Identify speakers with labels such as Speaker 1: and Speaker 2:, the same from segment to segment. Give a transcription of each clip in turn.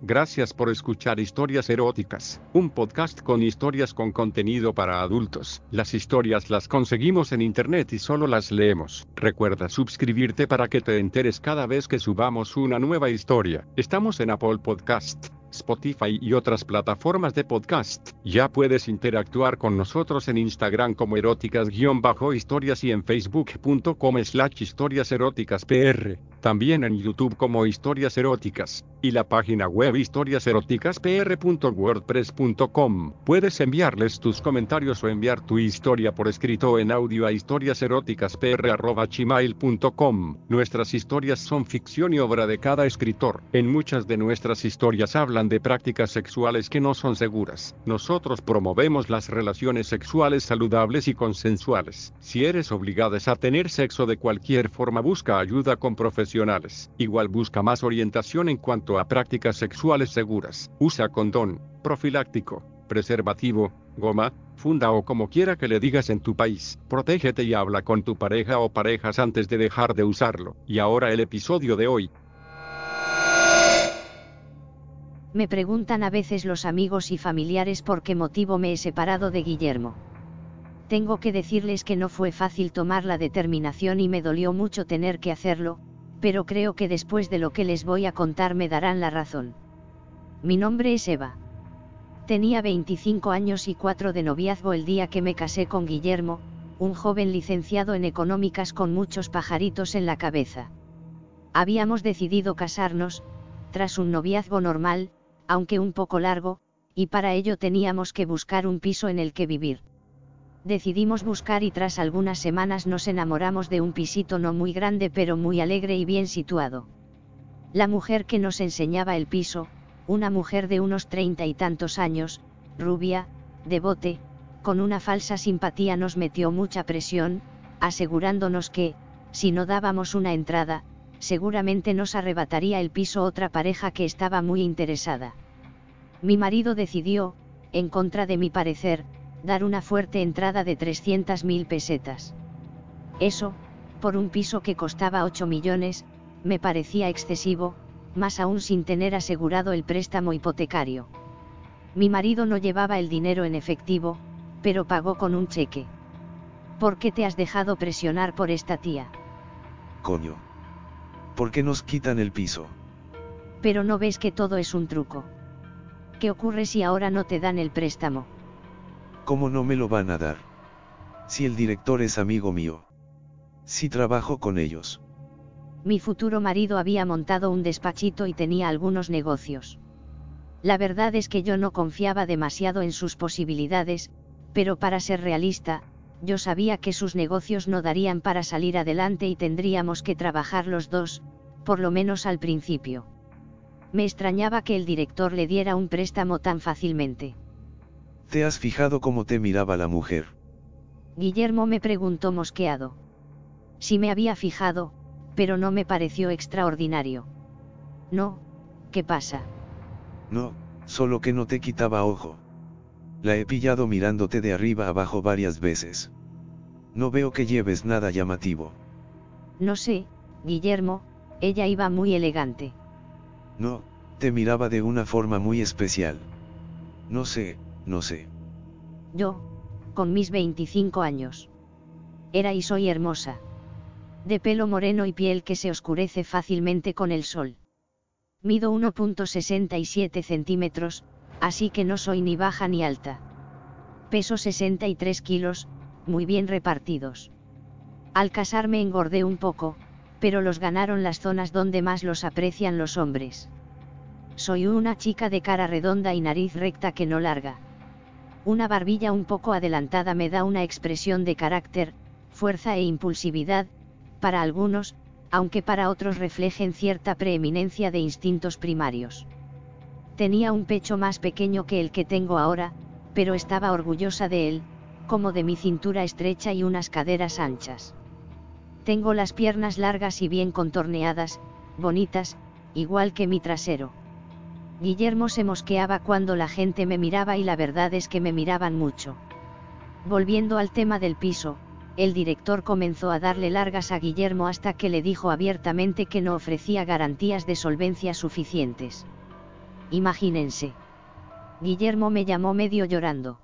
Speaker 1: Gracias por escuchar Historias Eróticas, un podcast con historias con contenido para adultos. Las historias las conseguimos en internet y solo las leemos. Recuerda suscribirte para que te enteres cada vez que subamos una nueva historia. Estamos en Apple Podcast. Spotify y otras plataformas de podcast. Ya puedes interactuar con nosotros en Instagram como eróticas-historias y en facebook.com slash historias eróticas pr. También en YouTube como historias eróticas. Y la página web historiaseroticaspr.wordpress.com. Puedes enviarles tus comentarios o enviar tu historia por escrito en audio a historiaseroticaspr.gmail.com. Nuestras historias son ficción y obra de cada escritor. En muchas de nuestras historias de prácticas sexuales que no son seguras. Nosotros promovemos las relaciones sexuales saludables y consensuales. Si eres obligada a tener sexo de cualquier forma, busca ayuda con profesionales. Igual busca más orientación en cuanto a prácticas sexuales seguras. Usa condón, profiláctico, preservativo, goma, funda o como quiera que le digas en tu país. Protégete y habla con tu pareja o parejas antes de dejar de usarlo. Y ahora el episodio de hoy.
Speaker 2: Me preguntan a veces los amigos y familiares por qué motivo me he separado de Guillermo. Tengo que decirles que no fue fácil tomar la determinación y me dolió mucho tener que hacerlo, pero creo que después de lo que les voy a contar me darán la razón. Mi nombre es Eva. Tenía 25 años y 4 de noviazgo el día que me casé con Guillermo, un joven licenciado en económicas con muchos pajaritos en la cabeza. Habíamos decidido casarnos, tras un noviazgo normal, aunque un poco largo, y para ello teníamos que buscar un piso en el que vivir. Decidimos buscar y tras algunas semanas nos enamoramos de un pisito no muy grande pero muy alegre y bien situado. La mujer que nos enseñaba el piso, una mujer de unos treinta y tantos años, rubia, devote, con una falsa simpatía nos metió mucha presión, asegurándonos que, si no dábamos una entrada, seguramente nos arrebataría el piso otra pareja que estaba muy interesada. Mi marido decidió, en contra de mi parecer, dar una fuerte entrada de 300.000 pesetas. Eso, por un piso que costaba 8 millones, me parecía excesivo, más aún sin tener asegurado el préstamo hipotecario. Mi marido no llevaba el dinero en efectivo, pero pagó con un cheque. ¿Por qué te has dejado presionar por esta tía?
Speaker 3: Coño. ¿Por qué nos quitan el piso?
Speaker 2: Pero no ves que todo es un truco. ¿Qué ocurre si ahora no te dan el préstamo?
Speaker 3: ¿Cómo no me lo van a dar? Si el director es amigo mío. Si trabajo con ellos.
Speaker 2: Mi futuro marido había montado un despachito y tenía algunos negocios. La verdad es que yo no confiaba demasiado en sus posibilidades, pero para ser realista, yo sabía que sus negocios no darían para salir adelante y tendríamos que trabajar los dos, por lo menos al principio. Me extrañaba que el director le diera un préstamo tan fácilmente.
Speaker 3: ¿Te has fijado cómo te miraba la mujer?
Speaker 2: Guillermo me preguntó mosqueado. Si me había fijado, pero no me pareció extraordinario. No, ¿qué pasa?
Speaker 3: No, solo que no te quitaba ojo. La he pillado mirándote de arriba abajo varias veces. No veo que lleves nada llamativo.
Speaker 2: No sé, Guillermo, ella iba muy elegante.
Speaker 3: No, te miraba de una forma muy especial. No sé, no sé.
Speaker 2: Yo, con mis 25 años. Era y soy hermosa. De pelo moreno y piel que se oscurece fácilmente con el sol. Mido 1.67 centímetros, así que no soy ni baja ni alta. Peso 63 kilos, muy bien repartidos. Al casarme engordé un poco, pero los ganaron las zonas donde más los aprecian los hombres. Soy una chica de cara redonda y nariz recta que no larga. Una barbilla un poco adelantada me da una expresión de carácter, fuerza e impulsividad, para algunos, aunque para otros reflejen cierta preeminencia de instintos primarios. Tenía un pecho más pequeño que el que tengo ahora, pero estaba orgullosa de él, como de mi cintura estrecha y unas caderas anchas. Tengo las piernas largas y bien contorneadas, bonitas, igual que mi trasero. Guillermo se mosqueaba cuando la gente me miraba y la verdad es que me miraban mucho. Volviendo al tema del piso, el director comenzó a darle largas a Guillermo hasta que le dijo abiertamente que no ofrecía garantías de solvencia suficientes. imagínense. Guillermo me llamó medio llorando.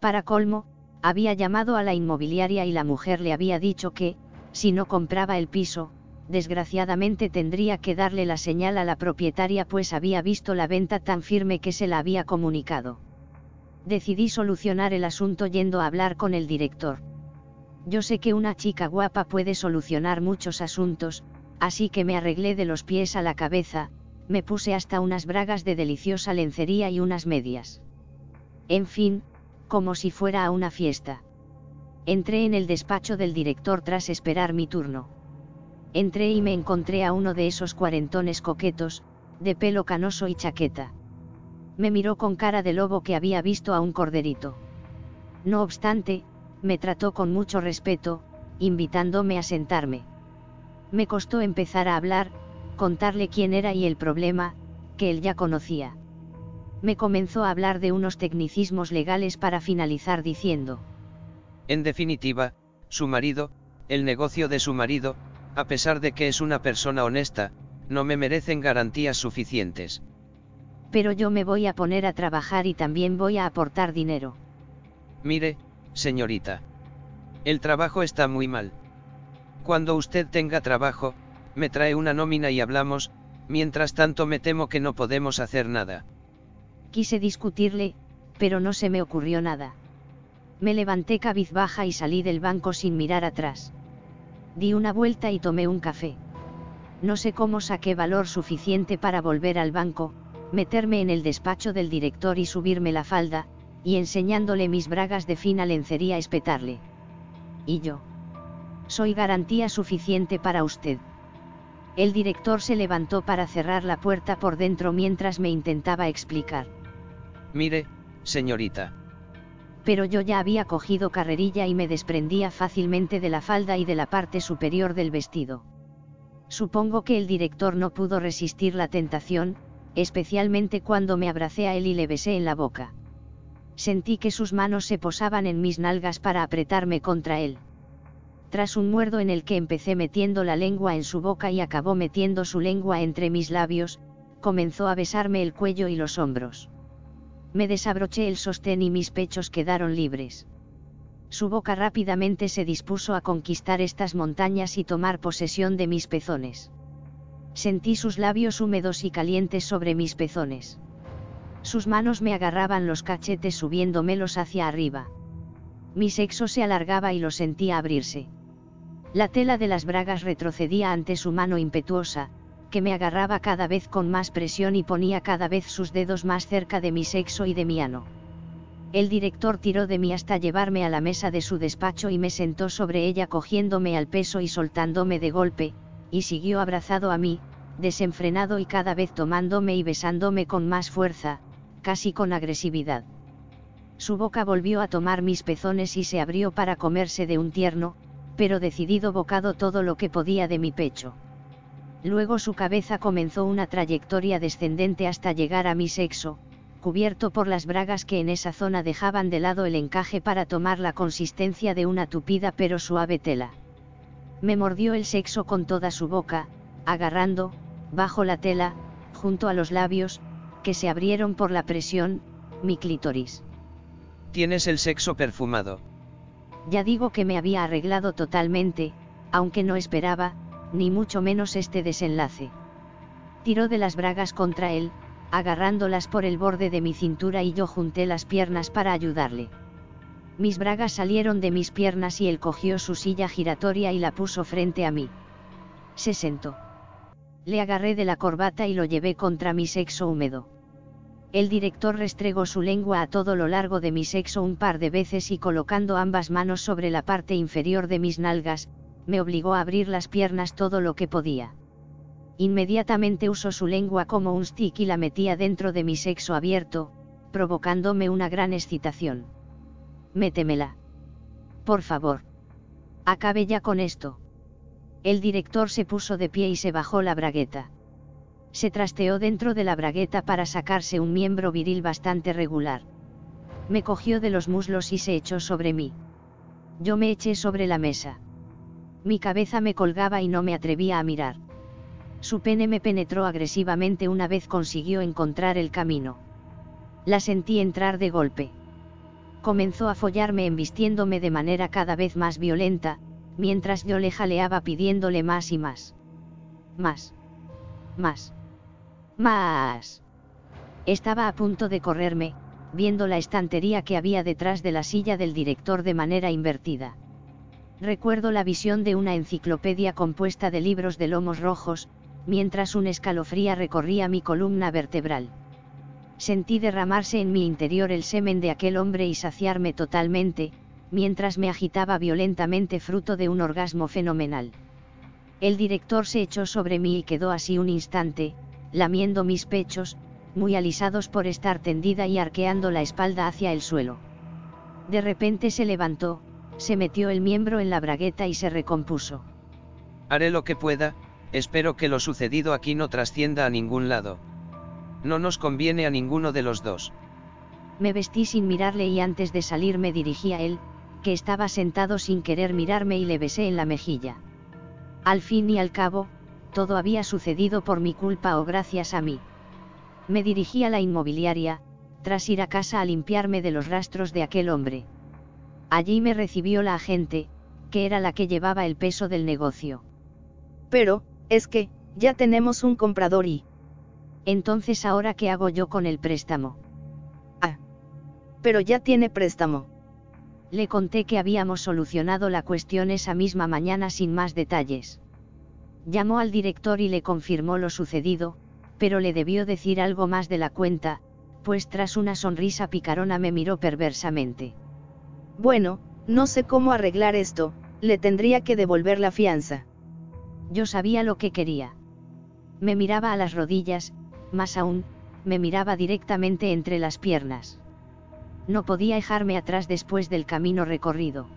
Speaker 2: Para colmo, había llamado a la inmobiliaria y la mujer le había dicho que, si no compraba el piso, desgraciadamente tendría que darle la señal a la propietaria pues había visto la venta tan firme que se la había comunicado. Decidí solucionar el asunto yendo a hablar con el director. Yo sé que una chica guapa puede solucionar muchos asuntos, así que me arreglé de los pies a la cabeza, me puse hasta unas bragas de deliciosa lencería y unas medias. En fin, como si fuera a una fiesta. Entré en el despacho del director tras esperar mi turno. Entré y me encontré a uno de esos cuarentones coquetos, de pelo canoso y chaqueta. Me miró con cara de lobo que había visto a un corderito. No obstante, me trató con mucho respeto, invitándome a sentarme. Me costó empezar a hablar, contarle quién era y el problema, que él ya conocía. Me comenzó a hablar de unos tecnicismos legales para finalizar diciendo.
Speaker 4: En definitiva, su marido, el negocio de su marido, a pesar de que es una persona honesta, no me merecen garantías suficientes.
Speaker 2: Pero yo me voy a poner a trabajar y también voy a aportar dinero.
Speaker 4: Mire, señorita. El trabajo está muy mal. Cuando usted tenga trabajo, me trae una nómina y hablamos, mientras tanto me temo que no podemos hacer nada.
Speaker 2: Quise discutirle, pero no se me ocurrió nada. Me levanté cabizbaja y salí del banco sin mirar atrás. Di una vuelta y tomé un café. No sé cómo saqué valor suficiente para volver al banco, meterme en el despacho del director y subirme la falda, y enseñándole mis bragas de fina lencería espetarle. Y yo. Soy garantía suficiente para usted. El director se levantó para cerrar la puerta por dentro mientras me intentaba explicar.
Speaker 4: Mire, señorita.
Speaker 2: Pero yo ya había cogido carrerilla y me desprendía fácilmente de la falda y de la parte superior del vestido. Supongo que el director no pudo resistir la tentación, especialmente cuando me abracé a él y le besé en la boca. Sentí que sus manos se posaban en mis nalgas para apretarme contra él. Tras un muerdo en el que empecé metiendo la lengua en su boca y acabó metiendo su lengua entre mis labios, comenzó a besarme el cuello y los hombros. Me desabroché el sostén y mis pechos quedaron libres. Su boca rápidamente se dispuso a conquistar estas montañas y tomar posesión de mis pezones. Sentí sus labios húmedos y calientes sobre mis pezones. Sus manos me agarraban los cachetes subiéndomelos hacia arriba. Mi sexo se alargaba y lo sentía abrirse. La tela de las bragas retrocedía ante su mano impetuosa, que me agarraba cada vez con más presión y ponía cada vez sus dedos más cerca de mi sexo y de mi ano. El director tiró de mí hasta llevarme a la mesa de su despacho y me sentó sobre ella cogiéndome al peso y soltándome de golpe, y siguió abrazado a mí, desenfrenado y cada vez tomándome y besándome con más fuerza, casi con agresividad. Su boca volvió a tomar mis pezones y se abrió para comerse de un tierno, pero decidido bocado todo lo que podía de mi pecho. Luego su cabeza comenzó una trayectoria descendente hasta llegar a mi sexo, cubierto por las bragas que en esa zona dejaban de lado el encaje para tomar la consistencia de una tupida pero suave tela. Me mordió el sexo con toda su boca, agarrando, bajo la tela, junto a los labios, que se abrieron por la presión, mi clítoris.
Speaker 4: Tienes el sexo perfumado.
Speaker 2: Ya digo que me había arreglado totalmente, aunque no esperaba, ni mucho menos este desenlace. Tiró de las bragas contra él, agarrándolas por el borde de mi cintura y yo junté las piernas para ayudarle. Mis bragas salieron de mis piernas y él cogió su silla giratoria y la puso frente a mí. Se sentó. Le agarré de la corbata y lo llevé contra mi sexo húmedo. El director restregó su lengua a todo lo largo de mi sexo un par de veces y colocando ambas manos sobre la parte inferior de mis nalgas, me obligó a abrir las piernas todo lo que podía. Inmediatamente usó su lengua como un stick y la metía dentro de mi sexo abierto, provocándome una gran excitación. Métemela. Por favor. Acabe ya con esto. El director se puso de pie y se bajó la bragueta. Se trasteó dentro de la bragueta para sacarse un miembro viril bastante regular. Me cogió de los muslos y se echó sobre mí. Yo me eché sobre la mesa. Mi cabeza me colgaba y no me atrevía a mirar. Su pene me penetró agresivamente una vez consiguió encontrar el camino. La sentí entrar de golpe. Comenzó a follarme embistiéndome de manera cada vez más violenta, mientras yo le jaleaba pidiéndole más y más. Más. Más. Más. Estaba a punto de correrme, viendo la estantería que había detrás de la silla del director de manera invertida. Recuerdo la visión de una enciclopedia compuesta de libros de lomos rojos, mientras un escalofría recorría mi columna vertebral. Sentí derramarse en mi interior el semen de aquel hombre y saciarme totalmente, mientras me agitaba violentamente fruto de un orgasmo fenomenal. El director se echó sobre mí y quedó así un instante, lamiendo mis pechos, muy alisados por estar tendida y arqueando la espalda hacia el suelo. De repente se levantó, se metió el miembro en la bragueta y se recompuso.
Speaker 4: Haré lo que pueda, espero que lo sucedido aquí no trascienda a ningún lado. No nos conviene a ninguno de los dos.
Speaker 2: Me vestí sin mirarle y antes de salir me dirigí a él, que estaba sentado sin querer mirarme y le besé en la mejilla. Al fin y al cabo, todo había sucedido por mi culpa o gracias a mí. Me dirigí a la inmobiliaria, tras ir a casa a limpiarme de los rastros de aquel hombre. Allí me recibió la agente, que era la que llevaba el peso del negocio.
Speaker 5: Pero, es que, ya tenemos un comprador y...
Speaker 2: Entonces ahora qué hago yo con el préstamo?
Speaker 5: Ah. Pero ya tiene préstamo.
Speaker 2: Le conté que habíamos solucionado la cuestión esa misma mañana sin más detalles. Llamó al director y le confirmó lo sucedido, pero le debió decir algo más de la cuenta, pues tras una sonrisa picarona me miró perversamente.
Speaker 5: Bueno, no sé cómo arreglar esto, le tendría que devolver la fianza.
Speaker 2: Yo sabía lo que quería. Me miraba a las rodillas, más aún, me miraba directamente entre las piernas. No podía dejarme atrás después del camino recorrido.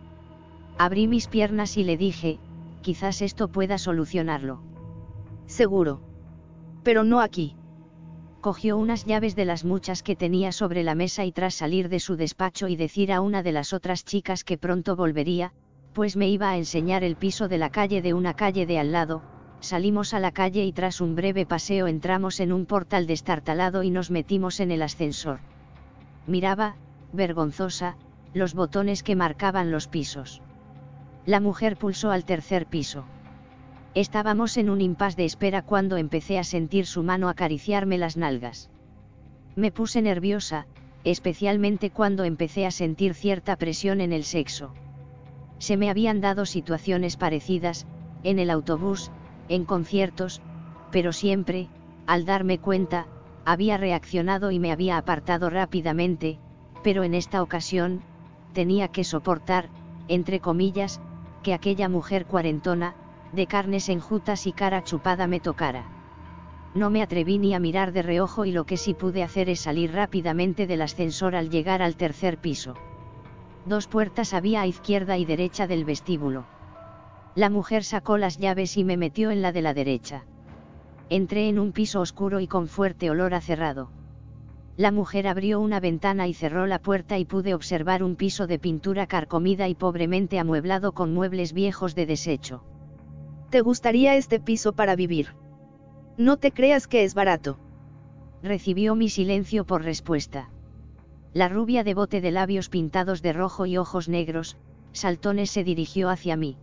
Speaker 2: Abrí mis piernas y le dije, quizás esto pueda solucionarlo.
Speaker 5: Seguro. Pero no aquí
Speaker 2: cogió unas llaves de las muchas que tenía sobre la mesa y tras salir de su despacho y decir a una de las otras chicas que pronto volvería, pues me iba a enseñar el piso de la calle de una calle de al lado, salimos a la calle y tras un breve paseo entramos en un portal destartalado y nos metimos en el ascensor. Miraba, vergonzosa, los botones que marcaban los pisos. La mujer pulsó al tercer piso. Estábamos en un impas de espera cuando empecé a sentir su mano acariciarme las nalgas. Me puse nerviosa, especialmente cuando empecé a sentir cierta presión en el sexo. Se me habían dado situaciones parecidas, en el autobús, en conciertos, pero siempre, al darme cuenta, había reaccionado y me había apartado rápidamente, pero en esta ocasión, tenía que soportar, entre comillas, que aquella mujer cuarentona, de carnes enjutas y cara chupada me tocara. No me atreví ni a mirar de reojo y lo que sí pude hacer es salir rápidamente del ascensor al llegar al tercer piso. Dos puertas había a izquierda y derecha del vestíbulo. La mujer sacó las llaves y me metió en la de la derecha. Entré en un piso oscuro y con fuerte olor a cerrado. La mujer abrió una ventana y cerró la puerta y pude observar un piso de pintura carcomida y pobremente amueblado con muebles viejos de desecho.
Speaker 5: ¿Te gustaría este piso para vivir? No te creas que es barato.
Speaker 2: Recibió mi silencio por respuesta. La rubia de bote de labios pintados de rojo y ojos negros, saltones se dirigió hacia mí.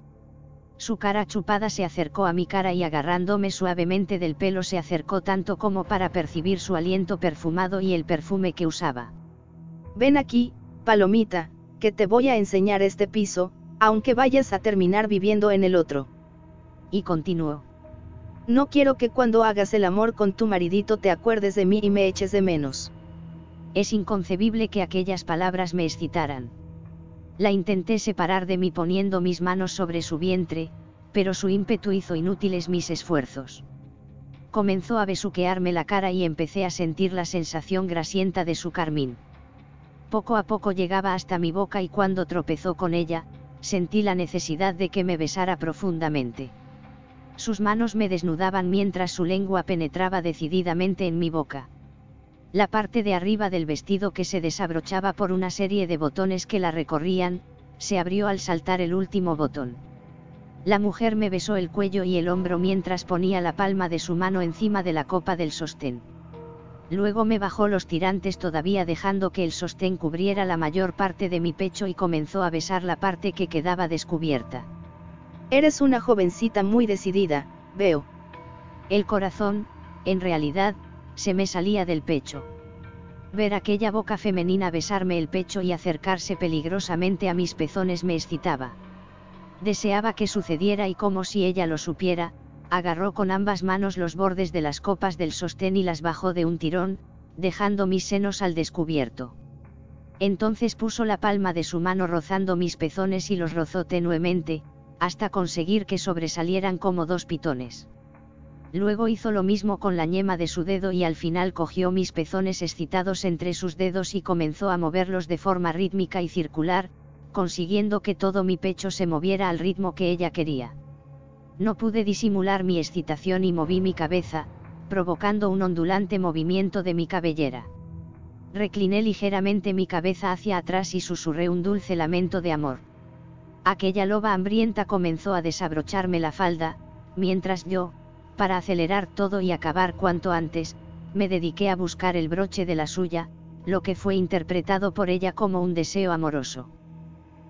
Speaker 2: Su cara chupada se acercó a mi cara y agarrándome suavemente del pelo se acercó tanto como para percibir su aliento perfumado y el perfume que usaba.
Speaker 5: Ven aquí, palomita, que te voy a enseñar este piso, aunque vayas a terminar viviendo en el otro
Speaker 2: y continuó.
Speaker 5: No quiero que cuando hagas el amor con tu maridito te acuerdes de mí y me eches de menos.
Speaker 2: Es inconcebible que aquellas palabras me excitaran. La intenté separar de mí poniendo mis manos sobre su vientre, pero su ímpetu hizo inútiles mis esfuerzos. Comenzó a besuquearme la cara y empecé a sentir la sensación grasienta de su carmín. Poco a poco llegaba hasta mi boca y cuando tropezó con ella, sentí la necesidad de que me besara profundamente. Sus manos me desnudaban mientras su lengua penetraba decididamente en mi boca. La parte de arriba del vestido que se desabrochaba por una serie de botones que la recorrían, se abrió al saltar el último botón. La mujer me besó el cuello y el hombro mientras ponía la palma de su mano encima de la copa del sostén. Luego me bajó los tirantes todavía dejando que el sostén cubriera la mayor parte de mi pecho y comenzó a besar la parte que quedaba descubierta.
Speaker 5: Eres una jovencita muy decidida, veo.
Speaker 2: El corazón, en realidad, se me salía del pecho. Ver aquella boca femenina besarme el pecho y acercarse peligrosamente a mis pezones me excitaba. Deseaba que sucediera y como si ella lo supiera, agarró con ambas manos los bordes de las copas del sostén y las bajó de un tirón, dejando mis senos al descubierto. Entonces puso la palma de su mano rozando mis pezones y los rozó tenuemente, hasta conseguir que sobresalieran como dos pitones. Luego hizo lo mismo con la ñema de su dedo y al final cogió mis pezones excitados entre sus dedos y comenzó a moverlos de forma rítmica y circular, consiguiendo que todo mi pecho se moviera al ritmo que ella quería. No pude disimular mi excitación y moví mi cabeza, provocando un ondulante movimiento de mi cabellera. Recliné ligeramente mi cabeza hacia atrás y susurré un dulce lamento de amor. Aquella loba hambrienta comenzó a desabrocharme la falda, mientras yo, para acelerar todo y acabar cuanto antes, me dediqué a buscar el broche de la suya, lo que fue interpretado por ella como un deseo amoroso.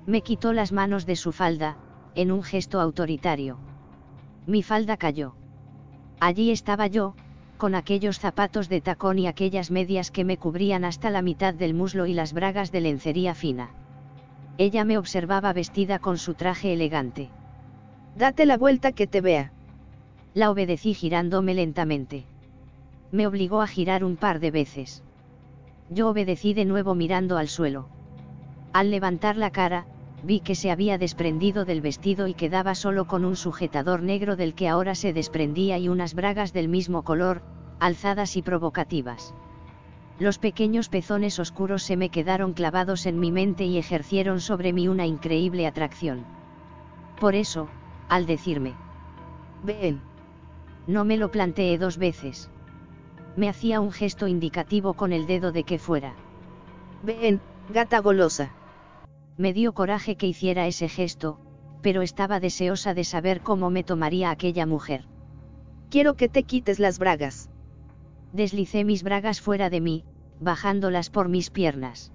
Speaker 2: Me quitó las manos de su falda, en un gesto autoritario. Mi falda cayó. Allí estaba yo, con aquellos zapatos de tacón y aquellas medias que me cubrían hasta la mitad del muslo y las bragas de lencería fina. Ella me observaba vestida con su traje elegante.
Speaker 5: Date la vuelta que te vea.
Speaker 2: La obedecí girándome lentamente. Me obligó a girar un par de veces. Yo obedecí de nuevo mirando al suelo. Al levantar la cara, vi que se había desprendido del vestido y quedaba solo con un sujetador negro del que ahora se desprendía y unas bragas del mismo color, alzadas y provocativas. Los pequeños pezones oscuros se me quedaron clavados en mi mente y ejercieron sobre mí una increíble atracción. Por eso, al decirme, ven, no me lo planteé dos veces. Me hacía un gesto indicativo con el dedo de que fuera.
Speaker 5: Ven, gata golosa
Speaker 2: me dio coraje que hiciera ese gesto, pero estaba deseosa de saber cómo me tomaría aquella mujer.
Speaker 5: Quiero que te quites las bragas.
Speaker 2: Deslicé mis bragas fuera de mí, bajándolas por mis piernas.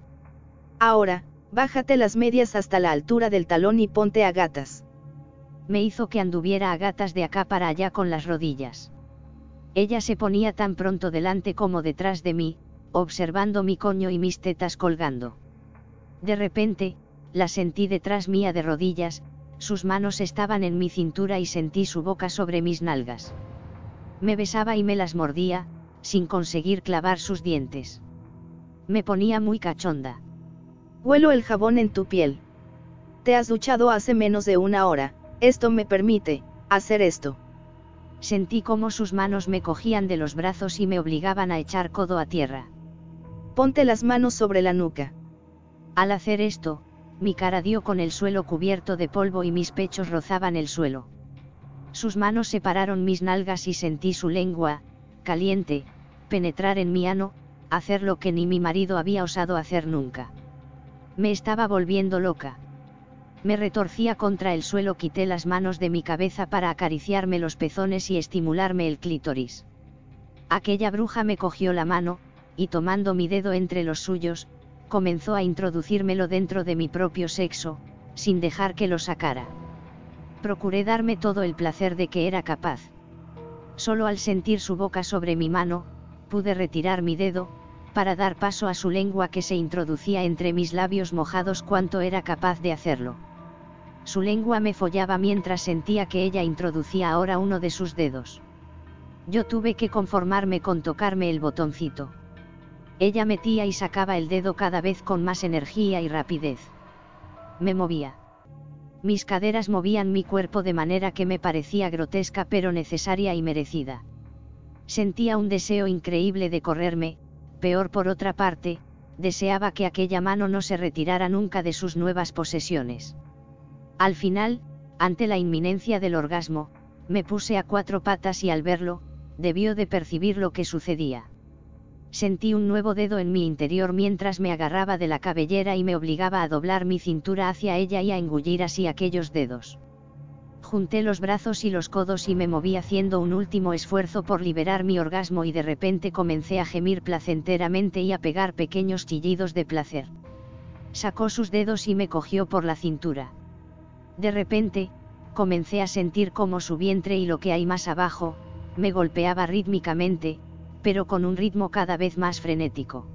Speaker 5: Ahora, bájate las medias hasta la altura del talón y ponte a gatas.
Speaker 2: Me hizo que anduviera a gatas de acá para allá con las rodillas. Ella se ponía tan pronto delante como detrás de mí, observando mi coño y mis tetas colgando. De repente, la sentí detrás mía de rodillas, sus manos estaban en mi cintura y sentí su boca sobre mis nalgas. Me besaba y me las mordía, sin conseguir clavar sus dientes. Me ponía muy cachonda.
Speaker 5: Huelo el jabón en tu piel. Te has duchado hace menos de una hora, esto me permite, hacer esto.
Speaker 2: Sentí como sus manos me cogían de los brazos y me obligaban a echar codo a tierra.
Speaker 5: Ponte las manos sobre la nuca.
Speaker 2: Al hacer esto, mi cara dio con el suelo cubierto de polvo y mis pechos rozaban el suelo. Sus manos separaron mis nalgas y sentí su lengua, caliente, penetrar en mi ano, hacer lo que ni mi marido había osado hacer nunca. Me estaba volviendo loca. Me retorcía contra el suelo, quité las manos de mi cabeza para acariciarme los pezones y estimularme el clítoris. Aquella bruja me cogió la mano, y tomando mi dedo entre los suyos, comenzó a introducírmelo dentro de mi propio sexo, sin dejar que lo sacara. Procuré darme todo el placer de que era capaz. Solo al sentir su boca sobre mi mano, pude retirar mi dedo, para dar paso a su lengua que se introducía entre mis labios mojados cuanto era capaz de hacerlo. Su lengua me follaba mientras sentía que ella introducía ahora uno de sus dedos. Yo tuve que conformarme con tocarme el botoncito. Ella metía y sacaba el dedo cada vez con más energía y rapidez. Me movía. Mis caderas movían mi cuerpo de manera que me parecía grotesca pero necesaria y merecida. Sentía un deseo increíble de correrme, peor por otra parte, deseaba que aquella mano no se retirara nunca de sus nuevas posesiones. Al final, ante la inminencia del orgasmo, me puse a cuatro patas y al verlo, debió de percibir lo que sucedía sentí un nuevo dedo en mi interior mientras me agarraba de la cabellera y me obligaba a doblar mi cintura hacia ella y a engullir así aquellos dedos. Junté los brazos y los codos y me moví haciendo un último esfuerzo por liberar mi orgasmo y de repente comencé a gemir placenteramente y a pegar pequeños chillidos de placer. Sacó sus dedos y me cogió por la cintura. De repente, comencé a sentir como su vientre y lo que hay más abajo, me golpeaba rítmicamente, pero con un ritmo cada vez más frenético.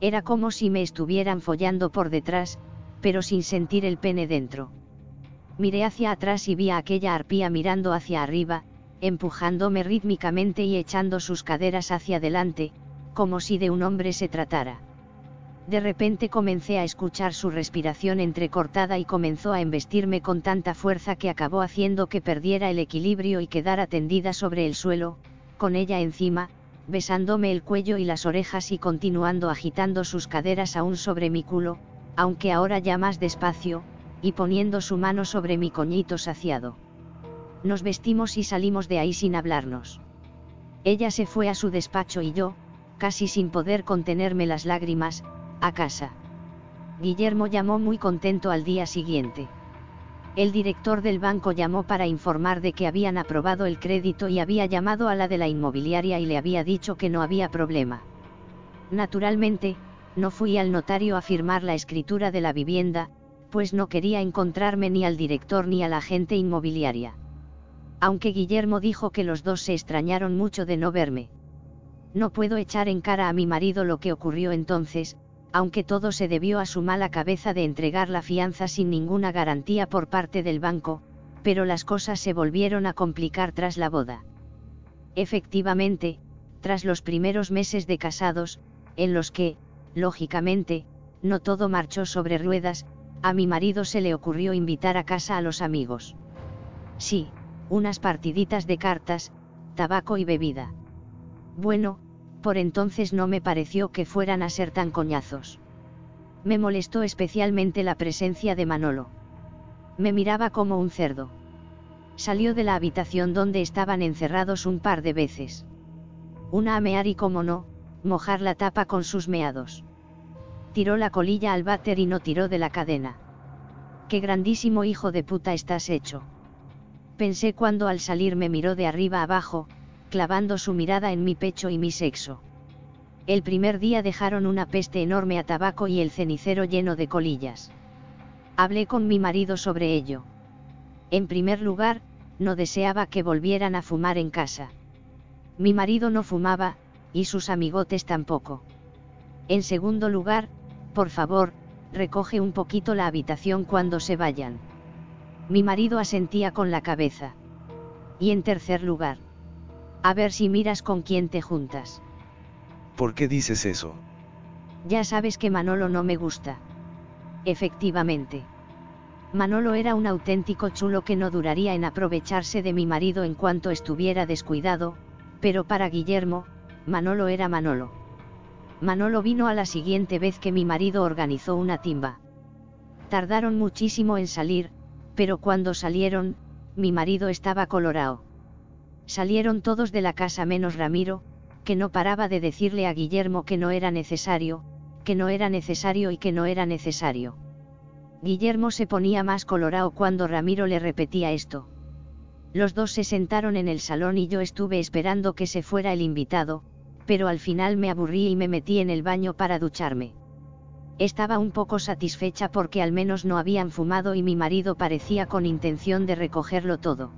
Speaker 2: Era como si me estuvieran follando por detrás, pero sin sentir el pene dentro. Miré hacia atrás y vi a aquella arpía mirando hacia arriba, empujándome rítmicamente y echando sus caderas hacia adelante, como si de un hombre se tratara. De repente comencé a escuchar su respiración entrecortada y comenzó a embestirme con tanta fuerza que acabó haciendo que perdiera el equilibrio y quedara tendida sobre el suelo, con ella encima, besándome el cuello y las orejas y continuando agitando sus caderas aún sobre mi culo, aunque ahora ya más despacio, y poniendo su mano sobre mi coñito saciado. Nos vestimos y salimos de ahí sin hablarnos. Ella se fue a su despacho y yo, casi sin poder contenerme las lágrimas, a casa. Guillermo llamó muy contento al día siguiente. El director del banco llamó para informar de que habían aprobado el crédito y había llamado a la de la inmobiliaria y le había dicho que no había problema. Naturalmente, no fui al notario a firmar la escritura de la vivienda, pues no quería encontrarme ni al director ni a la agente inmobiliaria. Aunque Guillermo dijo que los dos se extrañaron mucho de no verme. No puedo echar en cara a mi marido lo que ocurrió entonces, aunque todo se debió a su mala cabeza de entregar la fianza sin ninguna garantía por parte del banco, pero las cosas se volvieron a complicar tras la boda. Efectivamente, tras los primeros meses de casados, en los que, lógicamente, no todo marchó sobre ruedas, a mi marido se le ocurrió invitar a casa a los amigos. Sí, unas partiditas de cartas, tabaco y bebida. Bueno, por entonces no me pareció que fueran a ser tan coñazos. Me molestó especialmente la presencia de Manolo. Me miraba como un cerdo. Salió de la habitación donde estaban encerrados un par de veces. Una a mear y como no, mojar la tapa con sus meados. Tiró la colilla al váter y no tiró de la cadena. Qué grandísimo hijo de puta estás hecho. Pensé cuando al salir me miró de arriba abajo, clavando su mirada en mi pecho y mi sexo. El primer día dejaron una peste enorme a tabaco y el cenicero lleno de colillas. Hablé con mi marido sobre ello. En primer lugar, no deseaba que volvieran a fumar en casa. Mi marido no fumaba, y sus amigotes tampoco. En segundo lugar, por favor, recoge un poquito la habitación cuando se vayan. Mi marido asentía con la cabeza. Y en tercer lugar, a ver si miras con quién te juntas.
Speaker 3: ¿Por qué dices eso?
Speaker 2: Ya sabes que Manolo no me gusta. Efectivamente. Manolo era un auténtico chulo que no duraría en aprovecharse de mi marido en cuanto estuviera descuidado, pero para Guillermo, Manolo era Manolo. Manolo vino a la siguiente vez que mi marido organizó una timba. Tardaron muchísimo en salir, pero cuando salieron, mi marido estaba colorado. Salieron todos de la casa menos Ramiro, que no paraba de decirle a Guillermo que no era necesario, que no era necesario y que no era necesario. Guillermo se ponía más colorado cuando Ramiro le repetía esto. Los dos se sentaron en el salón y yo estuve esperando que se fuera el invitado, pero al final me aburrí y me metí en el baño para ducharme. Estaba un poco satisfecha porque al menos no habían fumado y mi marido parecía con intención de recogerlo todo.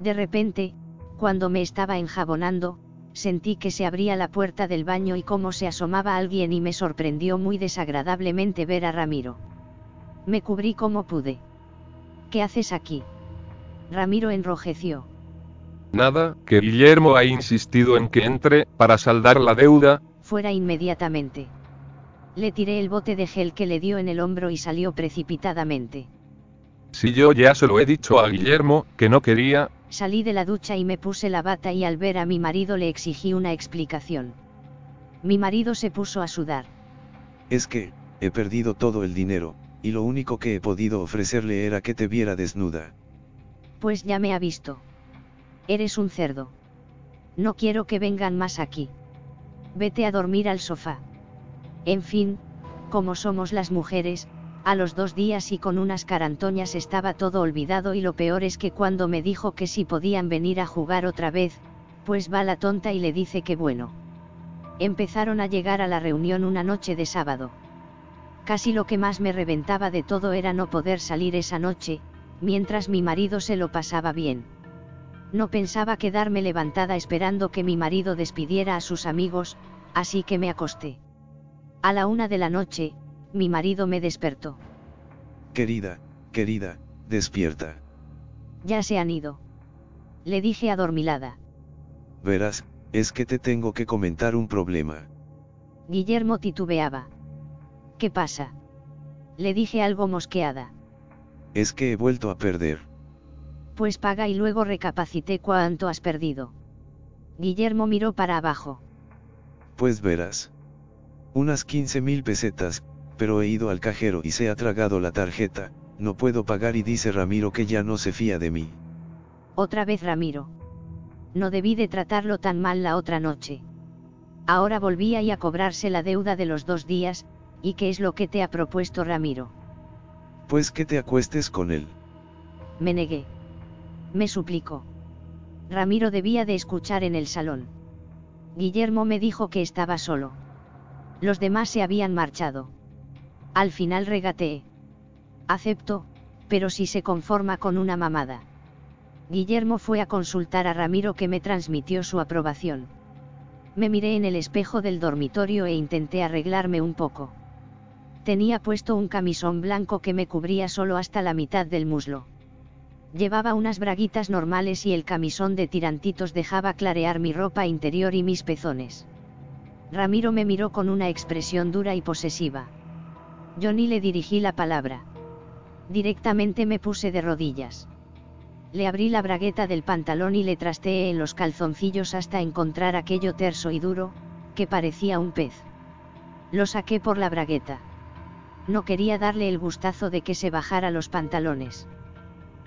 Speaker 2: De repente, cuando me estaba enjabonando, sentí que se abría la puerta del baño y cómo se asomaba alguien y me sorprendió muy desagradablemente ver a Ramiro. Me cubrí como pude. ¿Qué haces aquí? Ramiro enrojeció.
Speaker 6: Nada, que Guillermo ha insistido en que entre, para saldar la deuda.
Speaker 2: Fuera inmediatamente. Le tiré el bote de gel que le dio en el hombro y salió precipitadamente.
Speaker 6: Si yo ya se lo he dicho a Guillermo, que no quería,
Speaker 2: Salí de la ducha y me puse la bata y al ver a mi marido le exigí una explicación. Mi marido se puso a sudar.
Speaker 3: Es que, he perdido todo el dinero, y lo único que he podido ofrecerle era que te viera desnuda.
Speaker 2: Pues ya me ha visto. Eres un cerdo. No quiero que vengan más aquí. Vete a dormir al sofá. En fin, como somos las mujeres, A los dos días y con unas carantoñas estaba todo olvidado y lo peor es que cuando me dijo que si podían venir a jugar otra vez, pues va la tonta y le dice que bueno. Empezaron a llegar a la reunión una noche de sábado. Casi lo que más me reventaba de todo era no poder salir esa noche, mientras mi marido se lo pasaba bien. No pensaba quedarme levantada esperando que mi marido despidiera a sus amigos, así que me acosté. A la una de la noche, mi marido me despertó.
Speaker 3: Querida, querida, despierta.
Speaker 2: Ya se han ido. Le dije adormilada.
Speaker 3: Verás, es que te tengo que comentar un problema.
Speaker 2: Guillermo titubeaba. ¿Qué pasa? Le dije algo mosqueada.
Speaker 3: Es que he vuelto a perder.
Speaker 2: Pues paga y luego recapacité cuánto has perdido. Guillermo miró para abajo.
Speaker 3: Pues verás. Unas 15 mil pesetas, pero he ido al cajero y se ha tragado la tarjeta, no puedo pagar y dice Ramiro que ya no se fía de mí.
Speaker 2: Otra vez Ramiro. No debí de tratarlo tan mal la otra noche. Ahora volvía y a cobrarse la deuda de los dos días, ¿y qué es lo que te ha propuesto Ramiro?
Speaker 3: Pues que te acuestes con él.
Speaker 2: Me negué. Me suplicó. Ramiro debía de escuchar en el salón. Guillermo me dijo que estaba solo. Los demás se habían marchado. Al final regateé. Acepto, pero si se conforma con una mamada. Guillermo fue a consultar a Ramiro que me transmitió su aprobación. Me miré en el espejo del dormitorio e intenté arreglarme un poco. Tenía puesto un camisón blanco que me cubría solo hasta la mitad del muslo. Llevaba unas braguitas normales y el camisón de tirantitos dejaba clarear mi ropa interior y mis pezones. Ramiro me miró con una expresión dura y posesiva. Yo ni le dirigí la palabra. Directamente me puse de rodillas. Le abrí la bragueta del pantalón y le trasteé en los calzoncillos hasta encontrar aquello terso y duro, que parecía un pez. Lo saqué por la bragueta. No quería darle el gustazo de que se bajara los pantalones.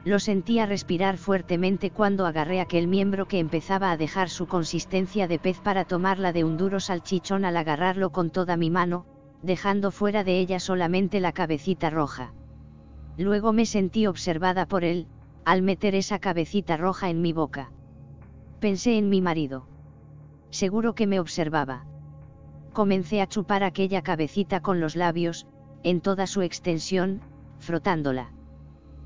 Speaker 2: Lo sentía respirar fuertemente cuando agarré aquel miembro que empezaba a dejar su consistencia de pez para tomarla de un duro salchichón al agarrarlo con toda mi mano, dejando fuera de ella solamente la cabecita roja. Luego me sentí observada por él, al meter esa cabecita roja en mi boca. Pensé en mi marido. Seguro que me observaba. Comencé a chupar aquella cabecita con los labios, en toda su extensión, frotándola.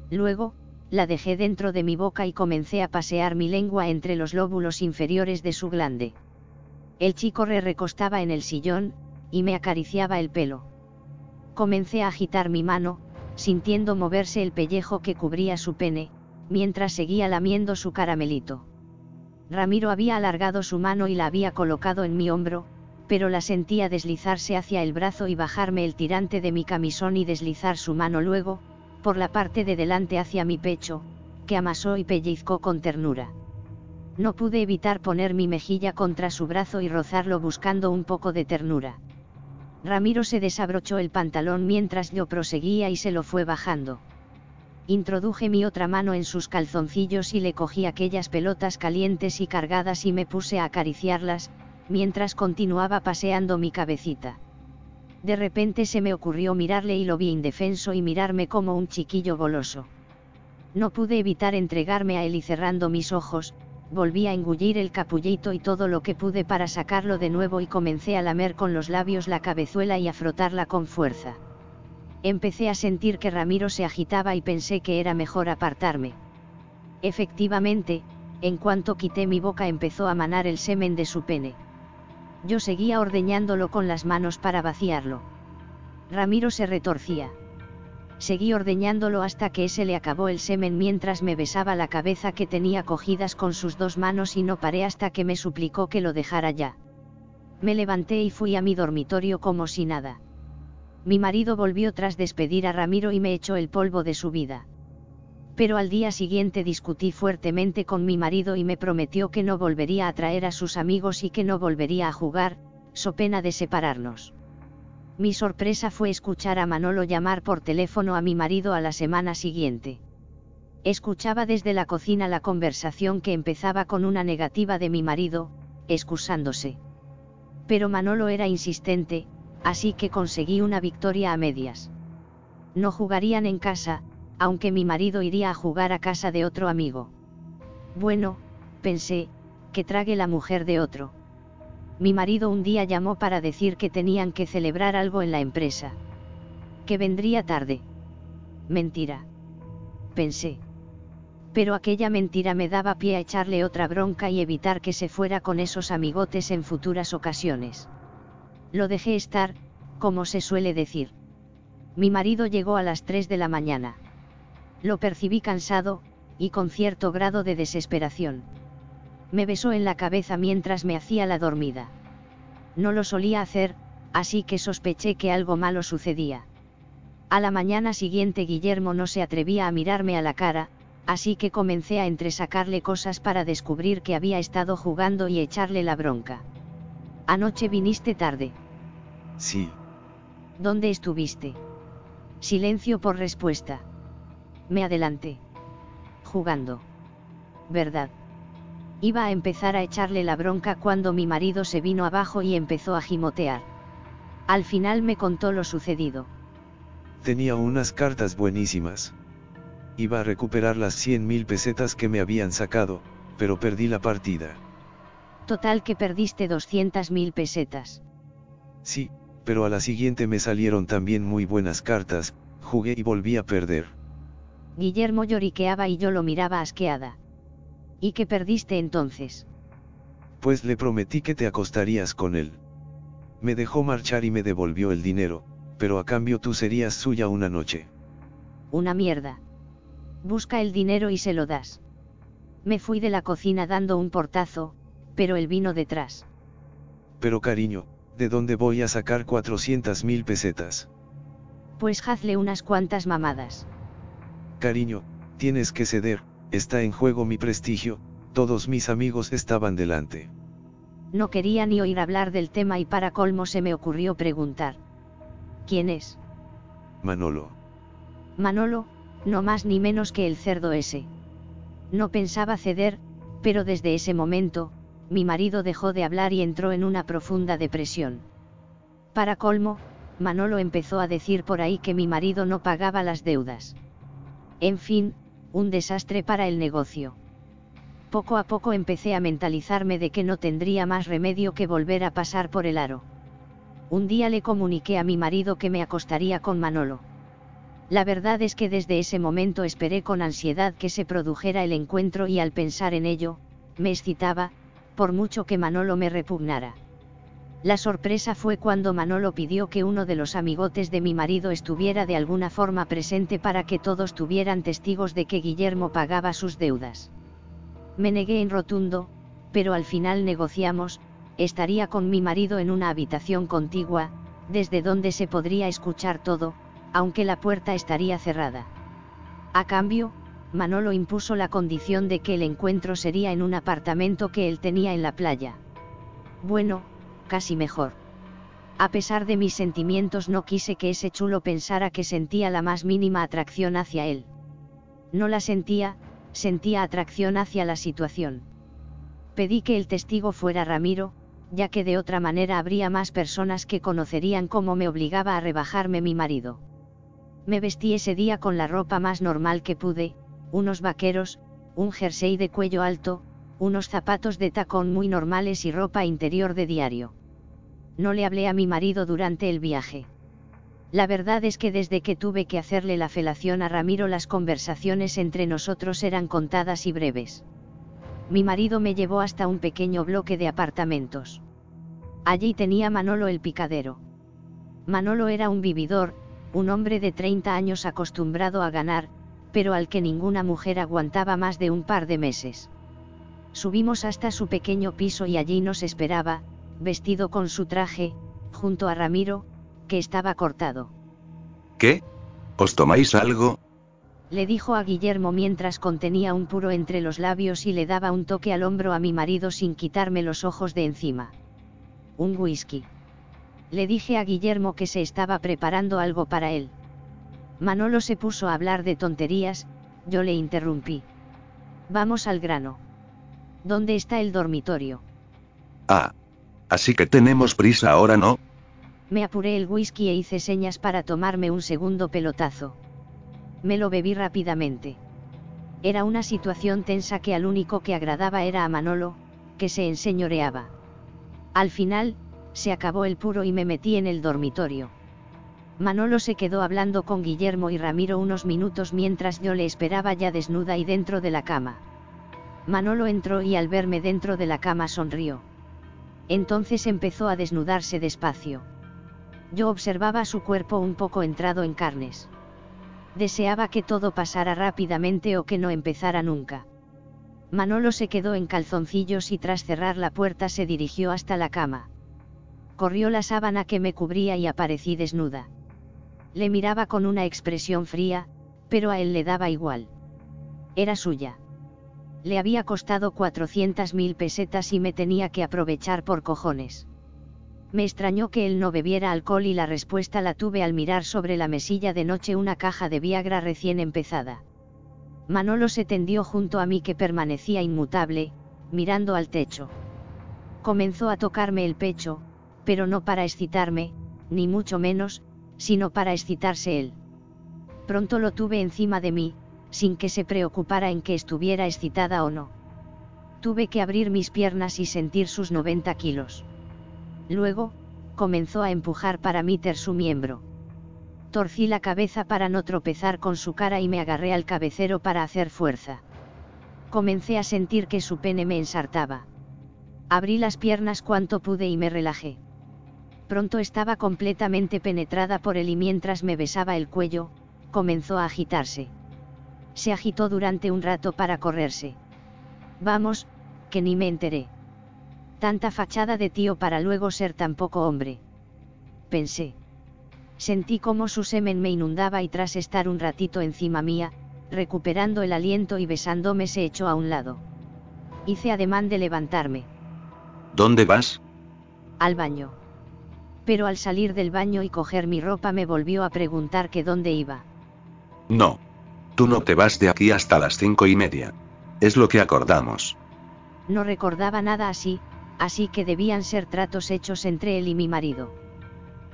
Speaker 2: Luego, la dejé dentro de mi boca y comencé a pasear mi lengua entre los lóbulos inferiores de su glande. El chico re recostaba en el sillón, y me acariciaba el pelo. Comencé a agitar mi mano, sintiendo moverse el pellejo que cubría su pene, mientras seguía lamiendo su caramelito. Ramiro había alargado su mano y la había colocado en mi hombro, pero la sentía deslizarse hacia el brazo y bajarme el tirante de mi camisón y deslizar su mano luego, por la parte de delante hacia mi pecho, que amasó y pellizcó con ternura. No pude evitar poner mi mejilla contra su brazo y rozarlo buscando un poco de ternura. Ramiro se desabrochó el pantalón mientras yo proseguía y se lo fue bajando. Introduje mi otra mano en sus calzoncillos y le cogí aquellas pelotas calientes y cargadas y me puse a acariciarlas, mientras continuaba paseando mi cabecita. De repente se me ocurrió mirarle y lo vi indefenso y mirarme como un chiquillo goloso. No pude evitar entregarme a él y cerrando mis ojos, volví a engullir el capullito y todo lo que pude para sacarlo de nuevo y comencé a lamer con los labios la cabezuela y a frotarla con fuerza. Empecé a sentir que Ramiro se agitaba y pensé que era mejor apartarme. Efectivamente, en cuanto quité mi boca empezó a manar el semen de su pene. Yo seguía ordeñándolo con las manos para vaciarlo. Ramiro se retorcía. Seguí ordeñándolo hasta que se le acabó el semen mientras me besaba la cabeza que tenía cogidas con sus dos manos y no paré hasta que me suplicó que lo dejara ya. Me levanté y fui a mi dormitorio como si nada. Mi marido volvió tras despedir a Ramiro y me echó el polvo de su vida. Pero al día siguiente discutí fuertemente con mi marido y me prometió que no volvería a traer a sus amigos y que no volvería a jugar, so pena de separarnos. Mi sorpresa fue escuchar a Manolo llamar por teléfono a mi marido a la semana siguiente. Escuchaba desde la cocina la conversación que empezaba con una negativa de mi marido, excusándose. Pero Manolo era insistente, así que conseguí una victoria a medias. No jugarían en casa, aunque mi marido iría a jugar a casa de otro amigo. Bueno, pensé, que trague la mujer de otro. Mi marido un día llamó para decir que tenían que celebrar algo en la empresa. Que vendría tarde. Mentira. Pensé. Pero aquella mentira me daba pie a echarle otra bronca y evitar que se fuera con esos amigotes en futuras ocasiones. Lo dejé estar, como se suele decir. Mi marido llegó a las 3 de la mañana. Lo percibí cansado, y con cierto grado de desesperación. Me besó en la cabeza mientras me hacía la dormida. No lo solía hacer, así que sospeché que algo malo sucedía. A la mañana siguiente Guillermo no se atrevía a mirarme a la cara, así que comencé a entresacarle cosas para descubrir que había estado jugando y echarle la bronca. Anoche viniste tarde.
Speaker 3: Sí.
Speaker 2: ¿Dónde estuviste? Silencio por respuesta. Me adelanté. Jugando. ¿Verdad? Iba a empezar a echarle la bronca cuando mi marido se vino abajo y empezó a gimotear. Al final me contó lo sucedido.
Speaker 3: Tenía unas cartas buenísimas. Iba a recuperar las 100 mil pesetas que me habían sacado, pero perdí la partida.
Speaker 2: Total que perdiste 200 mil pesetas.
Speaker 3: Sí, pero a la siguiente me salieron también muy buenas cartas, jugué y volví a perder.
Speaker 2: Guillermo lloriqueaba y yo lo miraba asqueada. ¿Y qué perdiste entonces?
Speaker 3: Pues le prometí que te acostarías con él. Me dejó marchar y me devolvió el dinero, pero a cambio tú serías suya una noche.
Speaker 2: Una mierda. Busca el dinero y se lo das. Me fui de la cocina dando un portazo, pero él vino detrás.
Speaker 3: Pero cariño, ¿de dónde voy a sacar 400 mil pesetas?
Speaker 2: Pues hazle unas cuantas mamadas.
Speaker 3: Cariño, tienes que ceder, está en juego mi prestigio, todos mis amigos estaban delante.
Speaker 2: No quería ni oír hablar del tema y para colmo se me ocurrió preguntar. ¿Quién es?
Speaker 3: Manolo.
Speaker 2: Manolo, no más ni menos que el cerdo ese. No pensaba ceder, pero desde ese momento, mi marido dejó de hablar y entró en una profunda depresión. Para colmo, Manolo empezó a decir por ahí que mi marido no pagaba las deudas. En fin, un desastre para el negocio. Poco a poco empecé a mentalizarme de que no tendría más remedio que volver a pasar por el aro. Un día le comuniqué a mi marido que me acostaría con Manolo. La verdad es que desde ese momento esperé con ansiedad que se produjera el encuentro y al pensar en ello, me excitaba, por mucho que Manolo me repugnara. La sorpresa fue cuando Manolo pidió que uno de los amigotes de mi marido estuviera de alguna forma presente para que todos tuvieran testigos de que Guillermo pagaba sus deudas. Me negué en rotundo, pero al final negociamos, estaría con mi marido en una habitación contigua, desde donde se podría escuchar todo, aunque la puerta estaría cerrada. A cambio, Manolo impuso la condición de que el encuentro sería en un apartamento que él tenía en la playa. Bueno, casi mejor. A pesar de mis sentimientos no quise que ese chulo pensara que sentía la más mínima atracción hacia él. No la sentía, sentía atracción hacia la situación. Pedí que el testigo fuera Ramiro, ya que de otra manera habría más personas que conocerían cómo me obligaba a rebajarme mi marido. Me vestí ese día con la ropa más normal que pude, unos vaqueros, un jersey de cuello alto, unos zapatos de tacón muy normales y ropa interior de diario. No le hablé a mi marido durante el viaje. La verdad es que desde que tuve que hacerle la felación a Ramiro las conversaciones entre nosotros eran contadas y breves. Mi marido me llevó hasta un pequeño bloque de apartamentos. Allí tenía Manolo el picadero. Manolo era un vividor, un hombre de 30 años acostumbrado a ganar, pero al que ninguna mujer aguantaba más de un par de meses. Subimos hasta su pequeño piso y allí nos esperaba, vestido con su traje, junto a Ramiro, que estaba cortado.
Speaker 7: ¿Qué? ¿Os tomáis algo?
Speaker 2: Le dijo a Guillermo mientras contenía un puro entre los labios y le daba un toque al hombro a mi marido sin quitarme los ojos de encima. Un whisky. Le dije a Guillermo que se estaba preparando algo para él. Manolo se puso a hablar de tonterías, yo le interrumpí. Vamos al grano. ¿Dónde está el dormitorio?
Speaker 7: Ah. Así que tenemos prisa ahora, ¿no?
Speaker 2: Me apuré el whisky e hice señas para tomarme un segundo pelotazo. Me lo bebí rápidamente. Era una situación tensa que al único que agradaba era a Manolo, que se enseñoreaba. Al final, se acabó el puro y me metí en el dormitorio. Manolo se quedó hablando con Guillermo y Ramiro unos minutos mientras yo le esperaba ya desnuda y dentro de la cama. Manolo entró y al verme dentro de la cama sonrió. Entonces empezó a desnudarse despacio. Yo observaba su cuerpo un poco entrado en carnes. Deseaba que todo pasara rápidamente o que no empezara nunca. Manolo se quedó en calzoncillos y tras cerrar la puerta se dirigió hasta la cama. Corrió la sábana que me cubría y aparecí desnuda. Le miraba con una expresión fría, pero a él le daba igual. Era suya. Le había costado 400 mil pesetas y me tenía que aprovechar por cojones. Me extrañó que él no bebiera alcohol y la respuesta la tuve al mirar sobre la mesilla de noche una caja de Viagra recién empezada. Manolo se tendió junto a mí que permanecía inmutable, mirando al techo. Comenzó a tocarme el pecho, pero no para excitarme, ni mucho menos, sino para excitarse él. Pronto lo tuve encima de mí, sin que se preocupara en que estuviera excitada o no. Tuve que abrir mis piernas y sentir sus 90 kilos. Luego, comenzó a empujar para ter su miembro. Torcí la cabeza para no tropezar con su cara y me agarré al cabecero para hacer fuerza. Comencé a sentir que su pene me ensartaba. Abrí las piernas cuanto pude y me relajé pronto estaba completamente penetrada por él y mientras me besaba el cuello, comenzó a agitarse. Se agitó durante un rato para correrse. Vamos, que ni me enteré. Tanta fachada de tío para luego ser tan poco hombre. Pensé. Sentí como su semen me inundaba y tras estar un ratito encima mía, recuperando el aliento y besándome se echó a un lado. Hice ademán de levantarme.
Speaker 7: ¿Dónde vas?
Speaker 2: Al baño pero al salir del baño y coger mi ropa me volvió a preguntar que dónde iba.
Speaker 7: No. Tú no te vas de aquí hasta las cinco y media. Es lo que acordamos.
Speaker 2: No recordaba nada así, así que debían ser tratos hechos entre él y mi marido.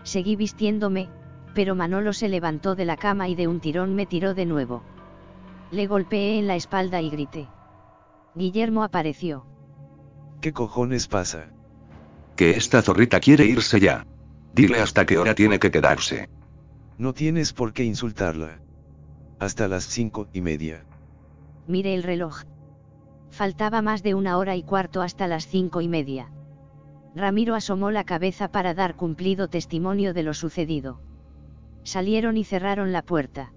Speaker 2: Seguí vistiéndome, pero Manolo se levantó de la cama y de un tirón me tiró de nuevo. Le golpeé en la espalda y grité. Guillermo apareció.
Speaker 3: ¿Qué cojones pasa?
Speaker 7: Que esta zorrita quiere irse ya. Dile hasta qué hora tiene que quedarse.
Speaker 3: No tienes por qué insultarla. Hasta las cinco y media.
Speaker 2: Mire el reloj. Faltaba más de una hora y cuarto hasta las cinco y media. Ramiro asomó la cabeza para dar cumplido testimonio de lo sucedido. Salieron y cerraron la puerta.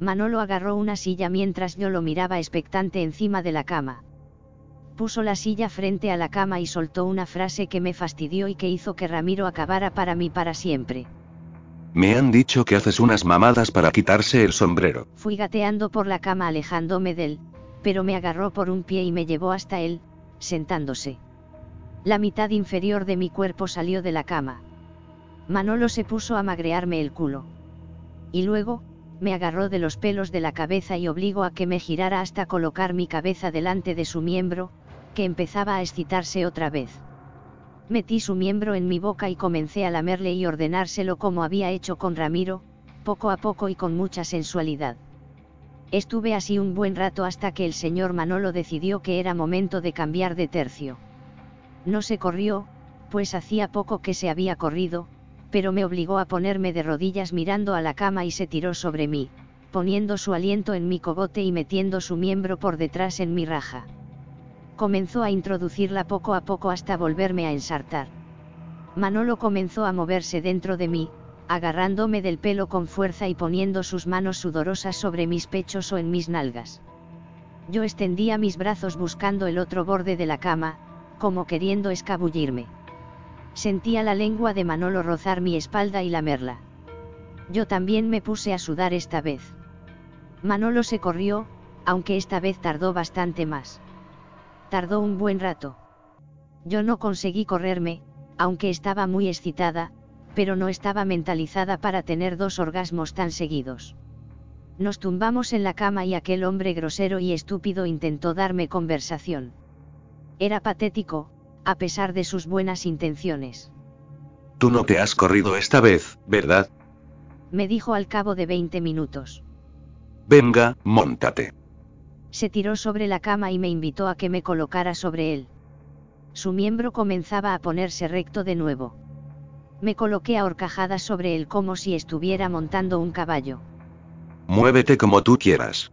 Speaker 2: Manolo agarró una silla mientras yo lo miraba expectante encima de la cama puso la silla frente a la cama y soltó una frase que me fastidió y que hizo que Ramiro acabara para mí para siempre.
Speaker 7: Me han dicho que haces unas mamadas para quitarse el sombrero.
Speaker 2: Fui gateando por la cama alejándome de él, pero me agarró por un pie y me llevó hasta él, sentándose. La mitad inferior de mi cuerpo salió de la cama. Manolo se puso a magrearme el culo. Y luego, me agarró de los pelos de la cabeza y obligó a que me girara hasta colocar mi cabeza delante de su miembro, que empezaba a excitarse otra vez. Metí su miembro en mi boca y comencé a lamerle y ordenárselo como había hecho con Ramiro, poco a poco y con mucha sensualidad. Estuve así un buen rato hasta que el señor Manolo decidió que era momento de cambiar de tercio. No se corrió, pues hacía poco que se había corrido, pero me obligó a ponerme de rodillas mirando a la cama y se tiró sobre mí, poniendo su aliento en mi cogote y metiendo su miembro por detrás en mi raja comenzó a introducirla poco a poco hasta volverme a ensartar. Manolo comenzó a moverse dentro de mí, agarrándome del pelo con fuerza y poniendo sus manos sudorosas sobre mis pechos o en mis nalgas. Yo extendía mis brazos buscando el otro borde de la cama, como queriendo escabullirme. Sentía la lengua de Manolo rozar mi espalda y lamerla. Yo también me puse a sudar esta vez. Manolo se corrió, aunque esta vez tardó bastante más. Tardó un buen rato. Yo no conseguí correrme, aunque estaba muy excitada, pero no estaba mentalizada para tener dos orgasmos tan seguidos. Nos tumbamos en la cama y aquel hombre grosero y estúpido intentó darme conversación. Era patético, a pesar de sus buenas intenciones.
Speaker 7: Tú no te has corrido esta vez, ¿verdad?
Speaker 2: Me dijo al cabo de 20 minutos.
Speaker 7: Venga, móntate.
Speaker 2: Se tiró sobre la cama y me invitó a que me colocara sobre él. Su miembro comenzaba a ponerse recto de nuevo. Me coloqué a horcajadas sobre él como si estuviera montando un caballo.
Speaker 7: Muévete como tú quieras.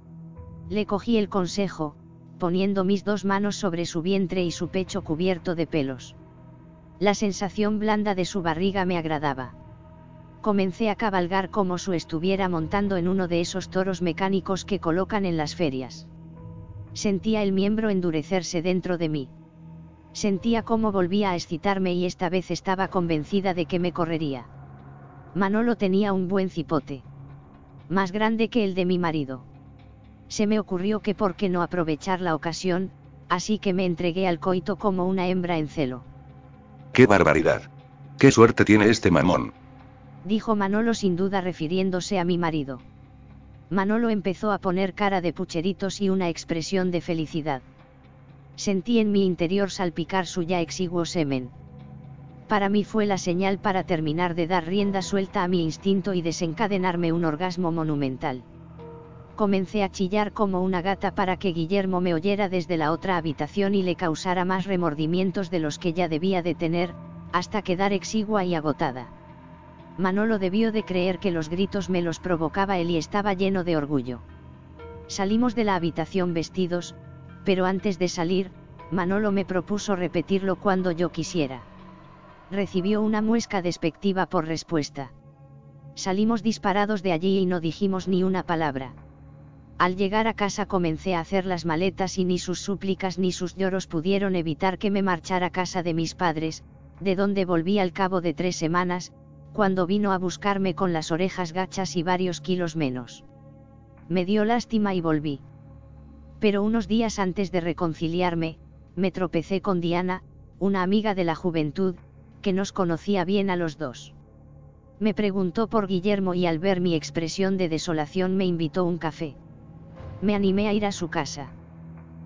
Speaker 2: Le cogí el consejo, poniendo mis dos manos sobre su vientre y su pecho cubierto de pelos. La sensación blanda de su barriga me agradaba. Comencé a cabalgar como si estuviera montando en uno de esos toros mecánicos que colocan en las ferias. Sentía el miembro endurecerse dentro de mí. Sentía cómo volvía a excitarme y esta vez estaba convencida de que me correría. Manolo tenía un buen cipote. Más grande que el de mi marido. Se me ocurrió que por qué no aprovechar la ocasión, así que me entregué al coito como una hembra en celo.
Speaker 7: ¡Qué barbaridad! ¡Qué suerte tiene este mamón!
Speaker 2: Dijo Manolo sin duda refiriéndose a mi marido. Manolo empezó a poner cara de pucheritos y una expresión de felicidad. Sentí en mi interior salpicar su ya exiguo semen. Para mí fue la señal para terminar de dar rienda suelta a mi instinto y desencadenarme un orgasmo monumental. Comencé a chillar como una gata para que Guillermo me oyera desde la otra habitación y le causara más remordimientos de los que ya debía de tener, hasta quedar exigua y agotada. Manolo debió de creer que los gritos me los provocaba él y estaba lleno de orgullo. Salimos de la habitación vestidos, pero antes de salir, Manolo me propuso repetirlo cuando yo quisiera. Recibió una muesca despectiva por respuesta. Salimos disparados de allí y no dijimos ni una palabra. Al llegar a casa comencé a hacer las maletas y ni sus súplicas ni sus lloros pudieron evitar que me marchara a casa de mis padres, de donde volví al cabo de tres semanas, cuando vino a buscarme con las orejas gachas y varios kilos menos. Me dio lástima y volví pero unos días antes de reconciliarme, me tropecé con Diana, una amiga de la juventud, que nos conocía bien a los dos. Me preguntó por Guillermo y al ver mi expresión de desolación me invitó un café. Me animé a ir a su casa.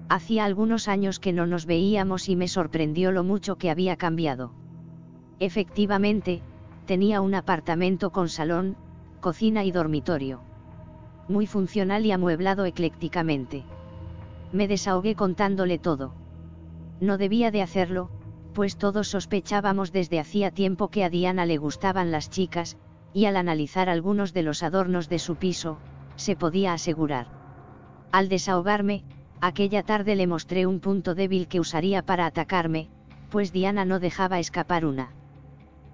Speaker 2: Hacía algunos años que no nos veíamos y me sorprendió lo mucho que había cambiado. Efectivamente, tenía un apartamento con salón, cocina y dormitorio. Muy funcional y amueblado eclécticamente. Me desahogué contándole todo. No debía de hacerlo, pues todos sospechábamos desde hacía tiempo que a Diana le gustaban las chicas, y al analizar algunos de los adornos de su piso, se podía asegurar. Al desahogarme, aquella tarde le mostré un punto débil que usaría para atacarme, pues Diana no dejaba escapar una.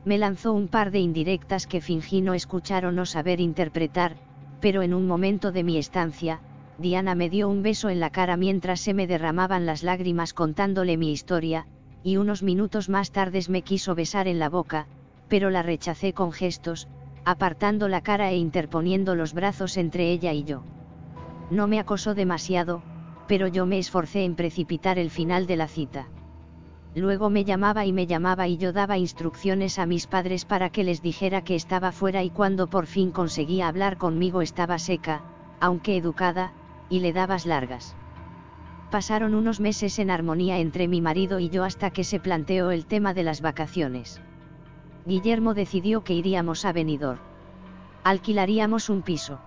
Speaker 2: Me lanzó un par de indirectas que fingí no escuchar o no saber interpretar, pero en un momento de mi estancia, Diana me dio un beso en la cara mientras se me derramaban las lágrimas contándole mi historia, y unos minutos más tarde me quiso besar en la boca, pero la rechacé con gestos, apartando la cara e interponiendo los brazos entre ella y yo. No me acosó demasiado, pero yo me esforcé en precipitar el final de la cita. Luego me llamaba y me llamaba y yo daba instrucciones a mis padres para que les dijera que estaba fuera y cuando por fin conseguía hablar conmigo estaba seca, aunque educada, y le dabas largas. Pasaron unos meses en armonía entre mi marido y yo hasta que se planteó el tema de las vacaciones. Guillermo decidió que iríamos a Benidorm. Alquilaríamos un piso.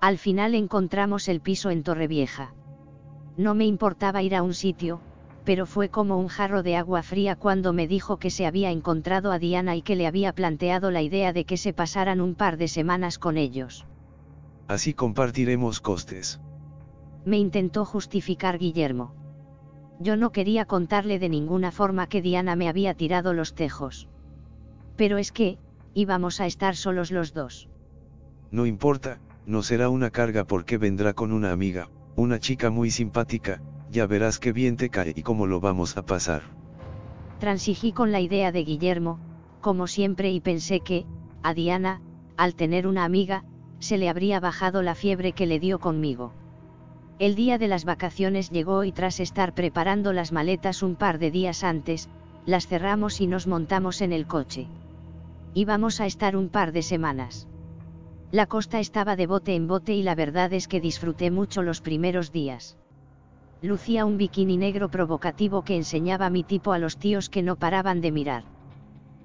Speaker 2: Al final encontramos el piso en Torrevieja. No me importaba ir a un sitio, pero fue como un jarro de agua fría cuando me dijo que se había encontrado a Diana y que le había planteado la idea de que se pasaran un par de semanas con ellos.
Speaker 3: Así compartiremos costes
Speaker 2: me intentó justificar Guillermo. Yo no quería contarle de ninguna forma que Diana me había tirado los tejos. Pero es que, íbamos a estar solos los dos.
Speaker 3: No importa, no será una carga porque vendrá con una amiga, una chica muy simpática, ya verás qué bien te cae y cómo lo vamos a pasar.
Speaker 2: Transigí con la idea de Guillermo, como siempre y pensé que, a Diana, al tener una amiga, se le habría bajado la fiebre que le dio conmigo. El día de las vacaciones llegó y tras estar preparando las maletas un par de días antes, las cerramos y nos montamos en el coche. Íbamos a estar un par de semanas. La costa estaba de bote en bote y la verdad es que disfruté mucho los primeros días. Lucía un bikini negro provocativo que enseñaba mi tipo a los tíos que no paraban de mirar.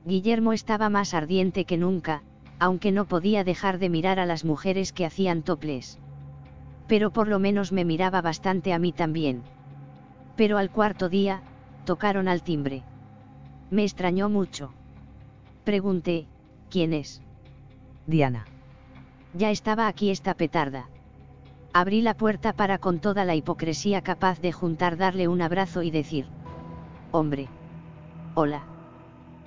Speaker 2: Guillermo estaba más ardiente que nunca, aunque no podía dejar de mirar a las mujeres que hacían toples. Pero por lo menos me miraba bastante a mí también. Pero al cuarto día, tocaron al timbre. Me extrañó mucho. Pregunté, ¿quién es?
Speaker 8: Diana.
Speaker 2: Ya estaba aquí esta petarda. Abrí la puerta para con toda la hipocresía capaz de juntar darle un abrazo y decir, hombre. Hola.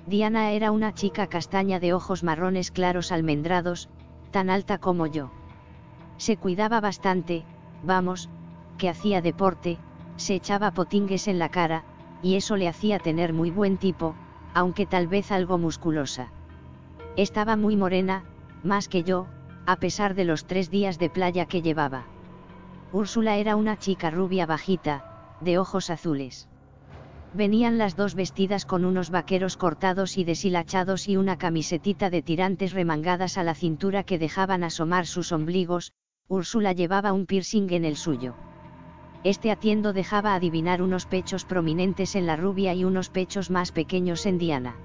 Speaker 2: Diana era una chica castaña de ojos marrones claros almendrados, tan alta como yo. Se cuidaba bastante, vamos, que hacía deporte, se echaba potingues en la cara, y eso le hacía tener muy buen tipo, aunque tal vez algo musculosa. Estaba muy morena, más que yo, a pesar de los tres días de playa que llevaba. Úrsula era una chica rubia bajita, de ojos azules. Venían las dos vestidas con unos vaqueros cortados y deshilachados y una camisetita de tirantes remangadas a la cintura que dejaban asomar sus ombligos, Úrsula llevaba un piercing en el suyo. Este atiendo dejaba adivinar unos pechos prominentes en la rubia y unos pechos más pequeños en Diana.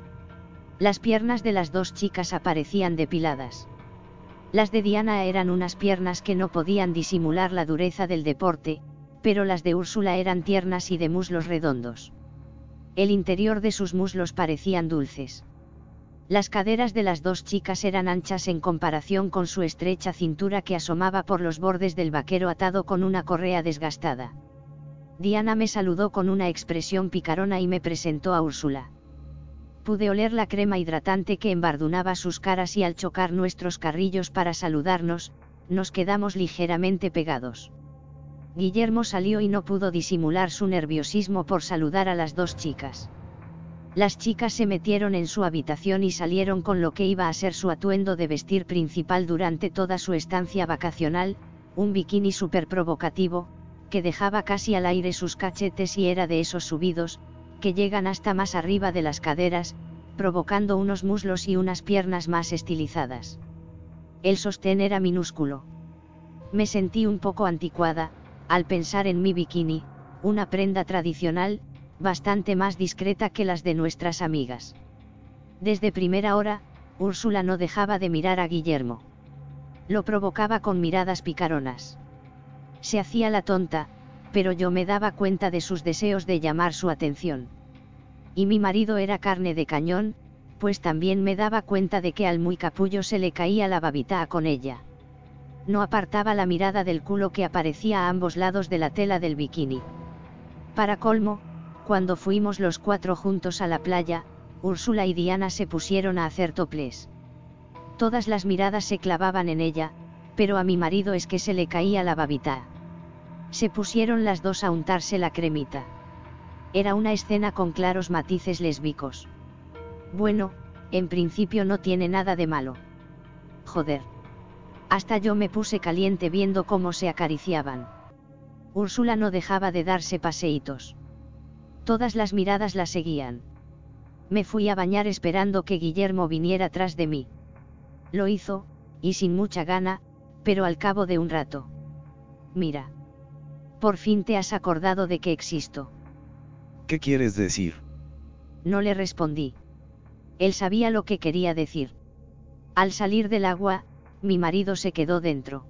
Speaker 2: Las piernas de las dos chicas aparecían depiladas. Las de Diana eran unas piernas que no podían disimular la dureza del deporte, pero las de Úrsula eran tiernas y de muslos redondos. El interior de sus muslos parecían dulces. Las caderas de las dos chicas eran anchas en comparación con su estrecha cintura que asomaba por los bordes del vaquero atado con una correa desgastada. Diana me saludó con una expresión picarona y me presentó a Úrsula. Pude oler la crema hidratante que embardunaba sus caras y al chocar nuestros carrillos para saludarnos, nos quedamos ligeramente pegados. Guillermo salió y no pudo disimular su nerviosismo por saludar a las dos chicas. Las chicas se metieron en su habitación y salieron con lo que iba a ser su atuendo de vestir principal durante toda su estancia vacacional, un bikini súper provocativo, que dejaba casi al aire sus cachetes y era de esos subidos, que llegan hasta más arriba de las caderas, provocando unos muslos y unas piernas más estilizadas. El sostén era minúsculo. Me sentí un poco anticuada, al pensar en mi bikini, una prenda tradicional, bastante más discreta que las de nuestras amigas. Desde primera hora, Úrsula no dejaba de mirar a Guillermo. Lo provocaba con miradas picaronas. Se hacía la tonta, pero yo me daba cuenta de sus deseos de llamar su atención. Y mi marido era carne de cañón, pues también me daba cuenta de que al muy capullo se le caía la babita con ella no apartaba la mirada del culo que aparecía a ambos lados de la tela del bikini. Para colmo, cuando fuimos los cuatro juntos a la playa, Úrsula y Diana se pusieron a hacer toples. Todas las miradas se clavaban en ella, pero a mi marido es que se le caía la babita. Se pusieron las dos a untarse la cremita. Era una escena con claros matices lésbicos. Bueno, en principio no tiene nada de malo. Joder. Hasta yo me puse caliente viendo cómo se acariciaban. Úrsula no dejaba de darse paseitos. Todas las miradas la seguían. Me fui a bañar esperando que Guillermo viniera tras de mí. Lo hizo, y sin mucha gana, pero al cabo de un rato. Mira. Por fin te has acordado de que existo.
Speaker 3: ¿Qué quieres decir?
Speaker 2: No le respondí. Él sabía lo que quería decir. Al salir del agua, mi marido se quedó dentro.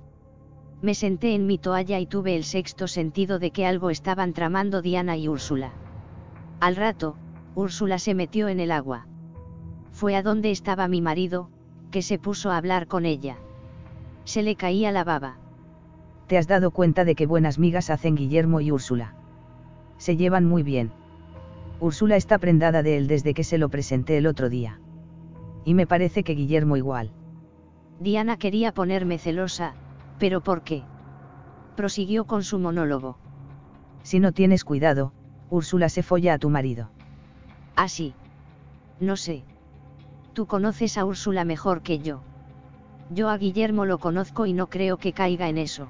Speaker 2: Me senté en mi toalla y tuve el sexto sentido de que algo estaban tramando Diana y Úrsula. Al rato, Úrsula se metió en el agua. Fue a donde estaba mi marido, que se puso a hablar con ella. Se le caía la baba.
Speaker 8: ¿Te has dado cuenta de que buenas migas hacen Guillermo y Úrsula? Se llevan muy bien. Úrsula está prendada de él desde que se lo presenté el otro día. Y me parece que Guillermo igual.
Speaker 2: Diana quería ponerme celosa, pero ¿por qué? Prosiguió con su monólogo.
Speaker 8: Si no tienes cuidado, Úrsula se folla a tu marido.
Speaker 2: Ah, sí. No sé. Tú conoces a Úrsula mejor que yo. Yo a Guillermo lo conozco y no creo que caiga en eso.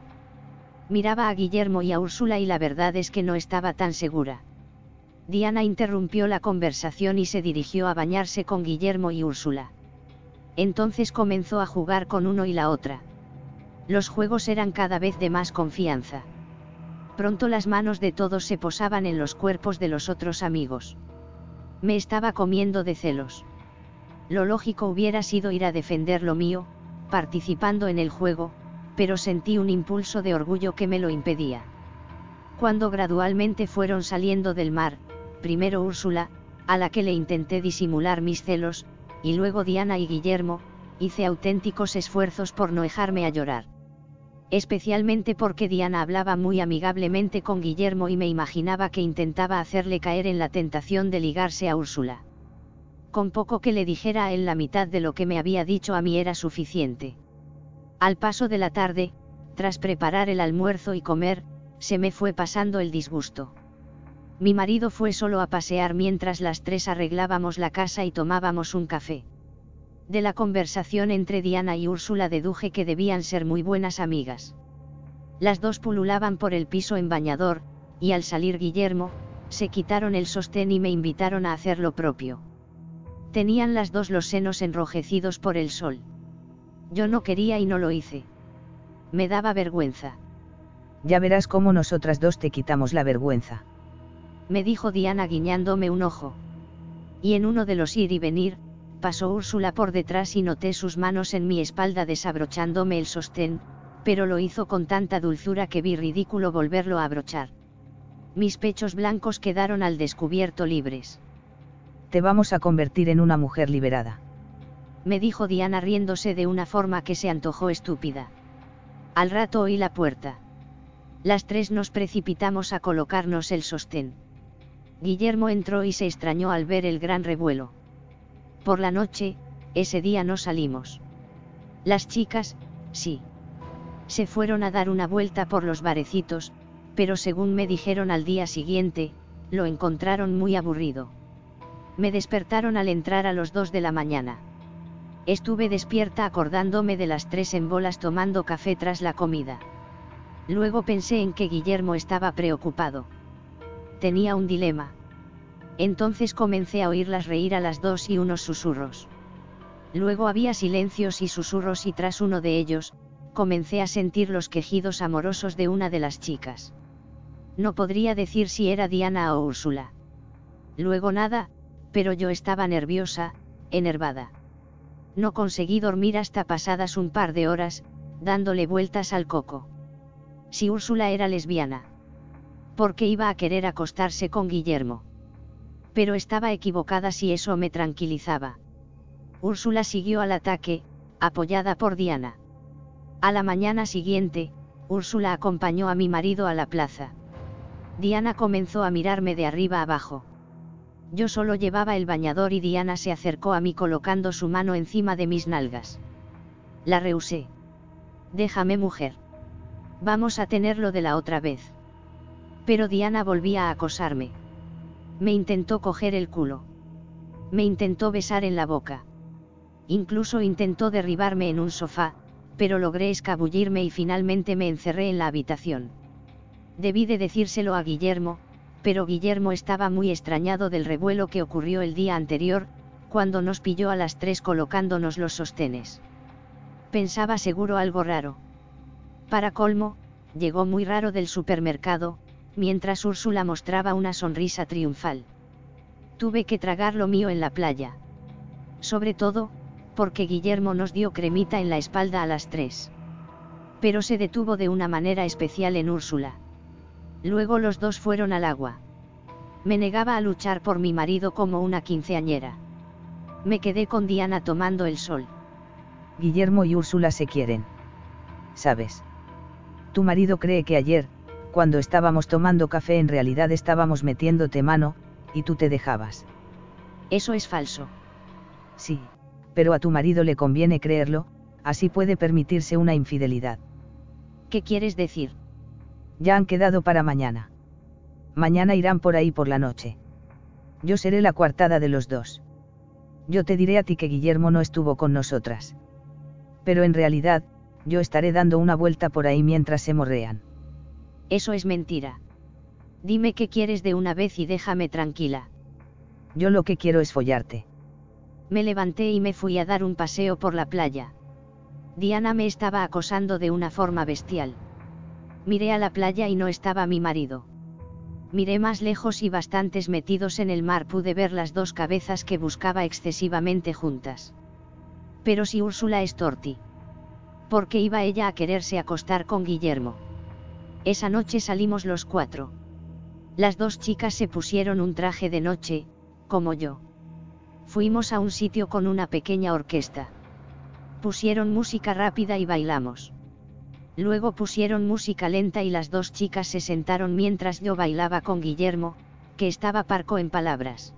Speaker 2: Miraba a Guillermo y a Úrsula y la verdad es que no estaba tan segura. Diana interrumpió la conversación y se dirigió a bañarse con Guillermo y Úrsula. Entonces comenzó a jugar con uno y la otra. Los juegos eran cada vez de más confianza. Pronto las manos de todos se posaban en los cuerpos de los otros amigos. Me estaba comiendo de celos. Lo lógico hubiera sido ir a defender lo mío, participando en el juego, pero sentí un impulso de orgullo que me lo impedía. Cuando gradualmente fueron saliendo del mar, primero Úrsula, a la que le intenté disimular mis celos, y luego Diana y Guillermo, hice auténticos esfuerzos por no dejarme a llorar. Especialmente porque Diana hablaba muy amigablemente con Guillermo y me imaginaba que intentaba hacerle caer en la tentación de ligarse a Úrsula. Con poco que le dijera a él la mitad de lo que me había dicho a mí era suficiente. Al paso de la tarde, tras preparar el almuerzo y comer, se me fue pasando el disgusto. Mi marido fue solo a pasear mientras las tres arreglábamos la casa y tomábamos un café. De la conversación entre Diana y Úrsula deduje que debían ser muy buenas amigas. Las dos pululaban por el piso en bañador, y al salir Guillermo, se quitaron el sostén y me invitaron a hacer lo propio. Tenían las dos los senos enrojecidos por el sol. Yo no quería y no lo hice. Me daba vergüenza.
Speaker 8: Ya verás cómo nosotras dos te quitamos la vergüenza
Speaker 2: me dijo Diana guiñándome un ojo. Y en uno de los ir y venir, pasó Úrsula por detrás y noté sus manos en mi espalda desabrochándome el sostén, pero lo hizo con tanta dulzura que vi ridículo volverlo a abrochar. Mis pechos blancos quedaron al descubierto libres.
Speaker 8: Te vamos a convertir en una mujer liberada.
Speaker 2: Me dijo Diana riéndose de una forma que se antojó estúpida. Al rato oí la puerta. Las tres nos precipitamos a colocarnos el sostén. Guillermo entró y se extrañó al ver el gran revuelo. Por la noche, ese día no salimos. Las chicas, sí. Se fueron a dar una vuelta por los barecitos, pero según me dijeron al día siguiente, lo encontraron muy aburrido. Me despertaron al entrar a los dos de la mañana. Estuve despierta acordándome de las tres en bolas tomando café tras la comida. Luego pensé en que Guillermo estaba preocupado tenía un dilema. Entonces comencé a oírlas reír a las dos y unos susurros. Luego había silencios y susurros y tras uno de ellos, comencé a sentir los quejidos amorosos de una de las chicas. No podría decir si era Diana o Úrsula. Luego nada, pero yo estaba nerviosa, enervada. No conseguí dormir hasta pasadas un par de horas, dándole vueltas al coco. Si Úrsula era lesbiana porque iba a querer acostarse con Guillermo. Pero estaba equivocada si eso me tranquilizaba. Úrsula siguió al ataque, apoyada por Diana. A la mañana siguiente, Úrsula acompañó a mi marido a la plaza. Diana comenzó a mirarme de arriba abajo. Yo solo llevaba el bañador y Diana se acercó a mí colocando su mano encima de mis nalgas. La rehusé. Déjame mujer. Vamos a tenerlo de la otra vez. Pero Diana volvía a acosarme. Me intentó coger el culo. Me intentó besar en la boca. Incluso intentó derribarme en un sofá, pero logré escabullirme y finalmente me encerré en la habitación. Debí de decírselo a Guillermo, pero Guillermo estaba muy extrañado del revuelo que ocurrió el día anterior, cuando nos pilló a las tres colocándonos los sostenes. Pensaba seguro algo raro. Para colmo, llegó muy raro del supermercado, mientras Úrsula mostraba una sonrisa triunfal. Tuve que tragar lo mío en la playa. Sobre todo, porque Guillermo nos dio cremita en la espalda a las tres. Pero se detuvo de una manera especial en Úrsula. Luego los dos fueron al agua. Me negaba a luchar por mi marido como una quinceañera. Me quedé con Diana tomando el sol.
Speaker 8: Guillermo y Úrsula se quieren. ¿Sabes? Tu marido cree que ayer, cuando estábamos tomando café en realidad estábamos metiéndote mano, y tú te dejabas.
Speaker 2: Eso es falso.
Speaker 8: Sí, pero a tu marido le conviene creerlo, así puede permitirse una infidelidad.
Speaker 2: ¿Qué quieres decir?
Speaker 8: Ya han quedado para mañana. Mañana irán por ahí por la noche. Yo seré la coartada de los dos. Yo te diré a ti que Guillermo no estuvo con nosotras. Pero en realidad, yo estaré dando una vuelta por ahí mientras se morrean.
Speaker 2: Eso es mentira. Dime qué quieres de una vez y déjame tranquila.
Speaker 8: Yo lo que quiero es follarte.
Speaker 2: Me levanté y me fui a dar un paseo por la playa. Diana me estaba acosando de una forma bestial. Miré a la playa y no estaba mi marido. Miré más lejos y bastantes metidos en el mar pude ver las dos cabezas que buscaba excesivamente juntas. Pero si Úrsula es torti. ¿Por qué iba ella a quererse acostar con Guillermo? Esa noche salimos los cuatro. Las dos chicas se pusieron un traje de noche, como yo. Fuimos a un sitio con una pequeña orquesta. Pusieron música rápida y bailamos. Luego pusieron música lenta y las dos chicas se sentaron mientras yo bailaba con Guillermo, que estaba parco en palabras.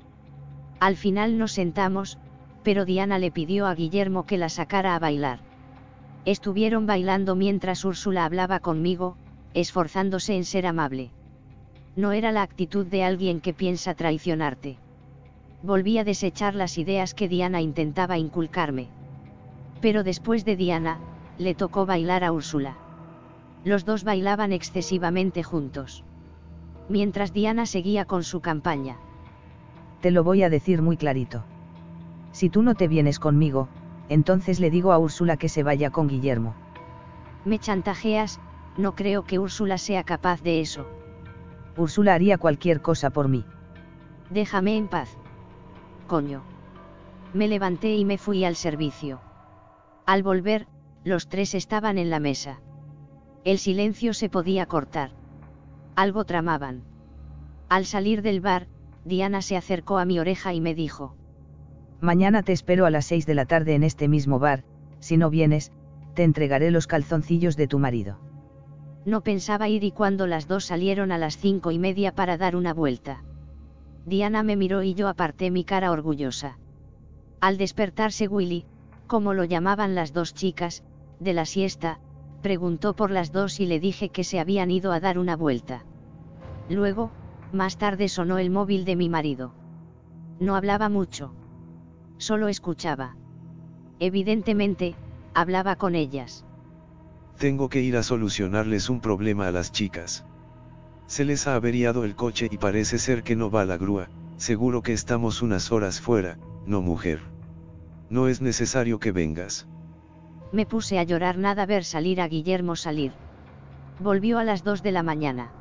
Speaker 2: Al final nos sentamos, pero Diana le pidió a Guillermo que la sacara a bailar. Estuvieron bailando mientras Úrsula hablaba conmigo, esforzándose en ser amable. No era la actitud de alguien que piensa traicionarte. Volví a desechar las ideas que Diana intentaba inculcarme. Pero después de Diana, le tocó bailar a Úrsula. Los dos bailaban excesivamente juntos. Mientras Diana seguía con su campaña.
Speaker 8: Te lo voy a decir muy clarito. Si tú no te vienes conmigo, entonces le digo a Úrsula que se vaya con Guillermo.
Speaker 2: Me chantajeas, no creo que Úrsula sea capaz de eso.
Speaker 8: Úrsula haría cualquier cosa por mí.
Speaker 2: Déjame en paz. Coño. Me levanté y me fui al servicio. Al volver, los tres estaban en la mesa. El silencio se podía cortar. Algo tramaban. Al salir del bar, Diana se acercó a mi oreja y me dijo.
Speaker 8: Mañana te espero a las seis de la tarde en este mismo bar, si no vienes, te entregaré los calzoncillos de tu marido.
Speaker 2: No pensaba ir y cuando las dos salieron a las cinco y media para dar una vuelta. Diana me miró y yo aparté mi cara orgullosa. Al despertarse Willy, como lo llamaban las dos chicas, de la siesta, preguntó por las dos y le dije que se habían ido a dar una vuelta. Luego, más tarde sonó el móvil de mi marido. No hablaba mucho. Solo escuchaba. Evidentemente, hablaba con ellas.
Speaker 3: Tengo que ir a solucionarles un problema a las chicas. Se les ha averiado el coche y parece ser que no va la grúa, seguro que estamos unas horas fuera, no mujer. No es necesario que vengas
Speaker 2: me puse a llorar nada ver salir a Guillermo salir. Volvió a las dos de la mañana.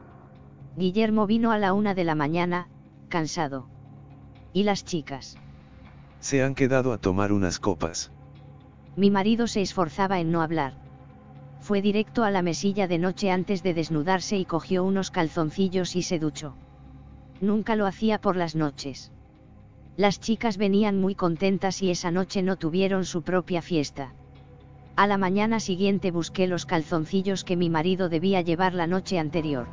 Speaker 2: Guillermo vino a la una de la mañana, cansado. ¿Y las chicas?
Speaker 3: Se han quedado a tomar unas copas.
Speaker 2: Mi marido se esforzaba en no hablar. Fue directo a la mesilla de noche antes de desnudarse y cogió unos calzoncillos y se duchó. Nunca lo hacía por las noches. Las chicas venían muy contentas y esa noche no tuvieron su propia fiesta. A la mañana siguiente busqué los calzoncillos que mi marido debía llevar la noche anterior.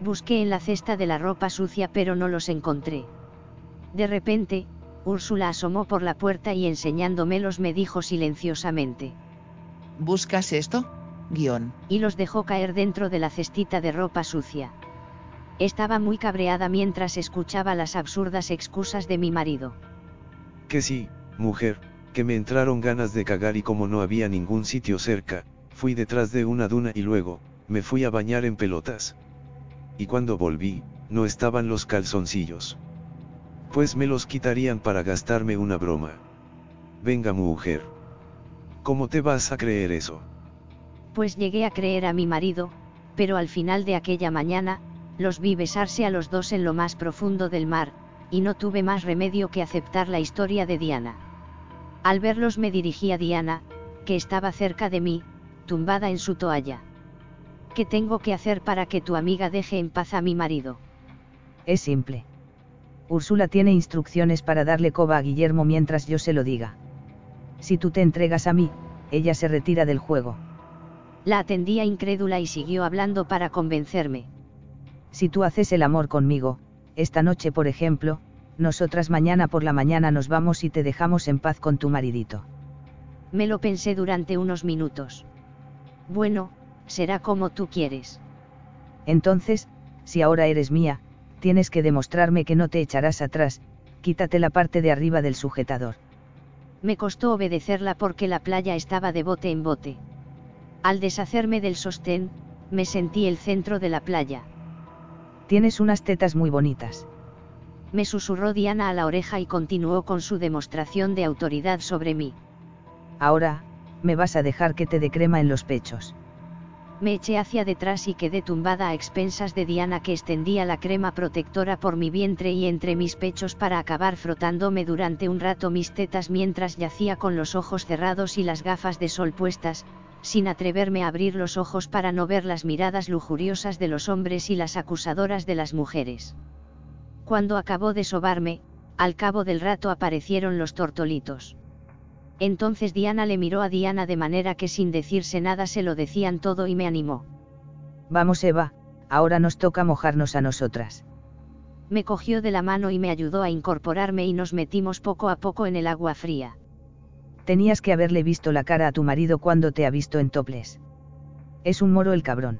Speaker 2: Busqué en la cesta de la ropa sucia pero no los encontré. De repente, Úrsula asomó por la puerta y enseñándomelos me dijo silenciosamente.
Speaker 9: ¿Buscas esto? Guión.
Speaker 2: Y los dejó caer dentro de la cestita de ropa sucia. Estaba muy cabreada mientras escuchaba las absurdas excusas de mi marido.
Speaker 3: Que sí, mujer, que me entraron ganas de cagar y como no había ningún sitio cerca, fui detrás de una duna y luego, me fui a bañar en pelotas. Y cuando volví, no estaban los calzoncillos. Pues me los quitarían para gastarme una broma. Venga mujer. ¿Cómo te vas a creer eso?
Speaker 2: Pues llegué a creer a mi marido, pero al final de aquella mañana, los vi besarse a los dos en lo más profundo del mar, y no tuve más remedio que aceptar la historia de Diana. Al verlos me dirigí a Diana, que estaba cerca de mí, tumbada en su toalla. ¿Qué tengo que hacer para que tu amiga deje en paz a mi marido?
Speaker 8: Es simple. Úrsula tiene instrucciones para darle coba a Guillermo mientras yo se lo diga. Si tú te entregas a mí, ella se retira del juego.
Speaker 2: La atendía incrédula y siguió hablando para convencerme.
Speaker 8: Si tú haces el amor conmigo, esta noche por ejemplo, nosotras mañana por la mañana nos vamos y te dejamos en paz con tu maridito.
Speaker 2: Me lo pensé durante unos minutos. Bueno, será como tú quieres.
Speaker 8: Entonces, si ahora eres mía, tienes que demostrarme que no te echarás atrás, quítate la parte de arriba del sujetador.
Speaker 2: Me costó obedecerla porque la playa estaba de bote en bote. Al deshacerme del sostén, me sentí el centro de la playa.
Speaker 8: Tienes unas tetas muy bonitas
Speaker 2: me susurró Diana a la oreja y continuó con su demostración de autoridad sobre mí.
Speaker 8: Ahora, me vas a dejar que te dé crema en los pechos.
Speaker 2: Me eché hacia detrás y quedé tumbada a expensas de Diana que extendía la crema protectora por mi vientre y entre mis pechos para acabar frotándome durante un rato mis tetas mientras yacía con los ojos cerrados y las gafas de sol puestas, sin atreverme a abrir los ojos para no ver las miradas lujuriosas de los hombres y las acusadoras de las mujeres. Cuando acabó de sobarme, al cabo del rato aparecieron los tortolitos. Entonces Diana le miró a Diana de manera que sin decirse nada se lo decían todo y me animó.
Speaker 8: Vamos Eva, ahora nos toca mojarnos a nosotras.
Speaker 2: Me cogió de la mano y me ayudó a incorporarme y nos metimos poco a poco en el agua fría.
Speaker 8: Tenías que haberle visto la cara a tu marido cuando te ha visto en toples. Es un moro el cabrón.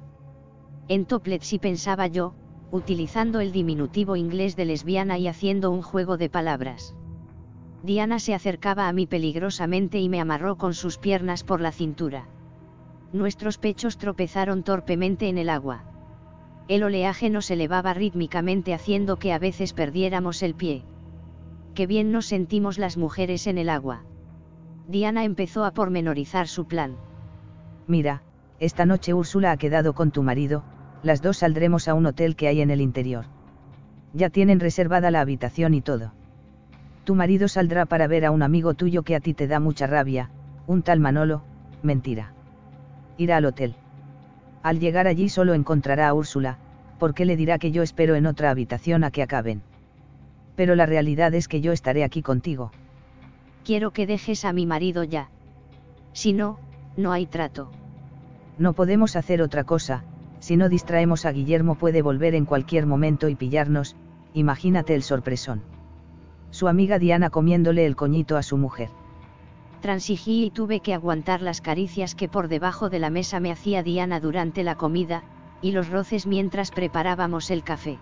Speaker 2: En toplet sí pensaba yo, utilizando el diminutivo inglés de lesbiana y haciendo un juego de palabras. Diana se acercaba a mí peligrosamente y me amarró con sus piernas por la cintura. Nuestros pechos tropezaron torpemente en el agua. El oleaje nos elevaba rítmicamente haciendo que a veces perdiéramos el pie. Qué bien nos sentimos las mujeres en el agua. Diana empezó a pormenorizar su plan.
Speaker 8: Mira, esta noche Úrsula ha quedado con tu marido, las dos saldremos a un hotel que hay en el interior. Ya tienen reservada la habitación y todo. Tu marido saldrá para ver a un amigo tuyo que a ti te da mucha rabia, un tal Manolo, mentira. Irá al hotel. Al llegar allí solo encontrará a Úrsula, porque le dirá que yo espero en otra habitación a que acaben. Pero la realidad es que yo estaré aquí contigo.
Speaker 2: Quiero que dejes a mi marido ya. Si no, no hay trato.
Speaker 8: No podemos hacer otra cosa, si no distraemos a Guillermo puede volver en cualquier momento y pillarnos, imagínate el sorpresón su amiga Diana comiéndole el coñito a su mujer.
Speaker 2: Transigí y tuve que aguantar las caricias que por debajo de la mesa me hacía Diana durante la comida, y los roces mientras preparábamos el café.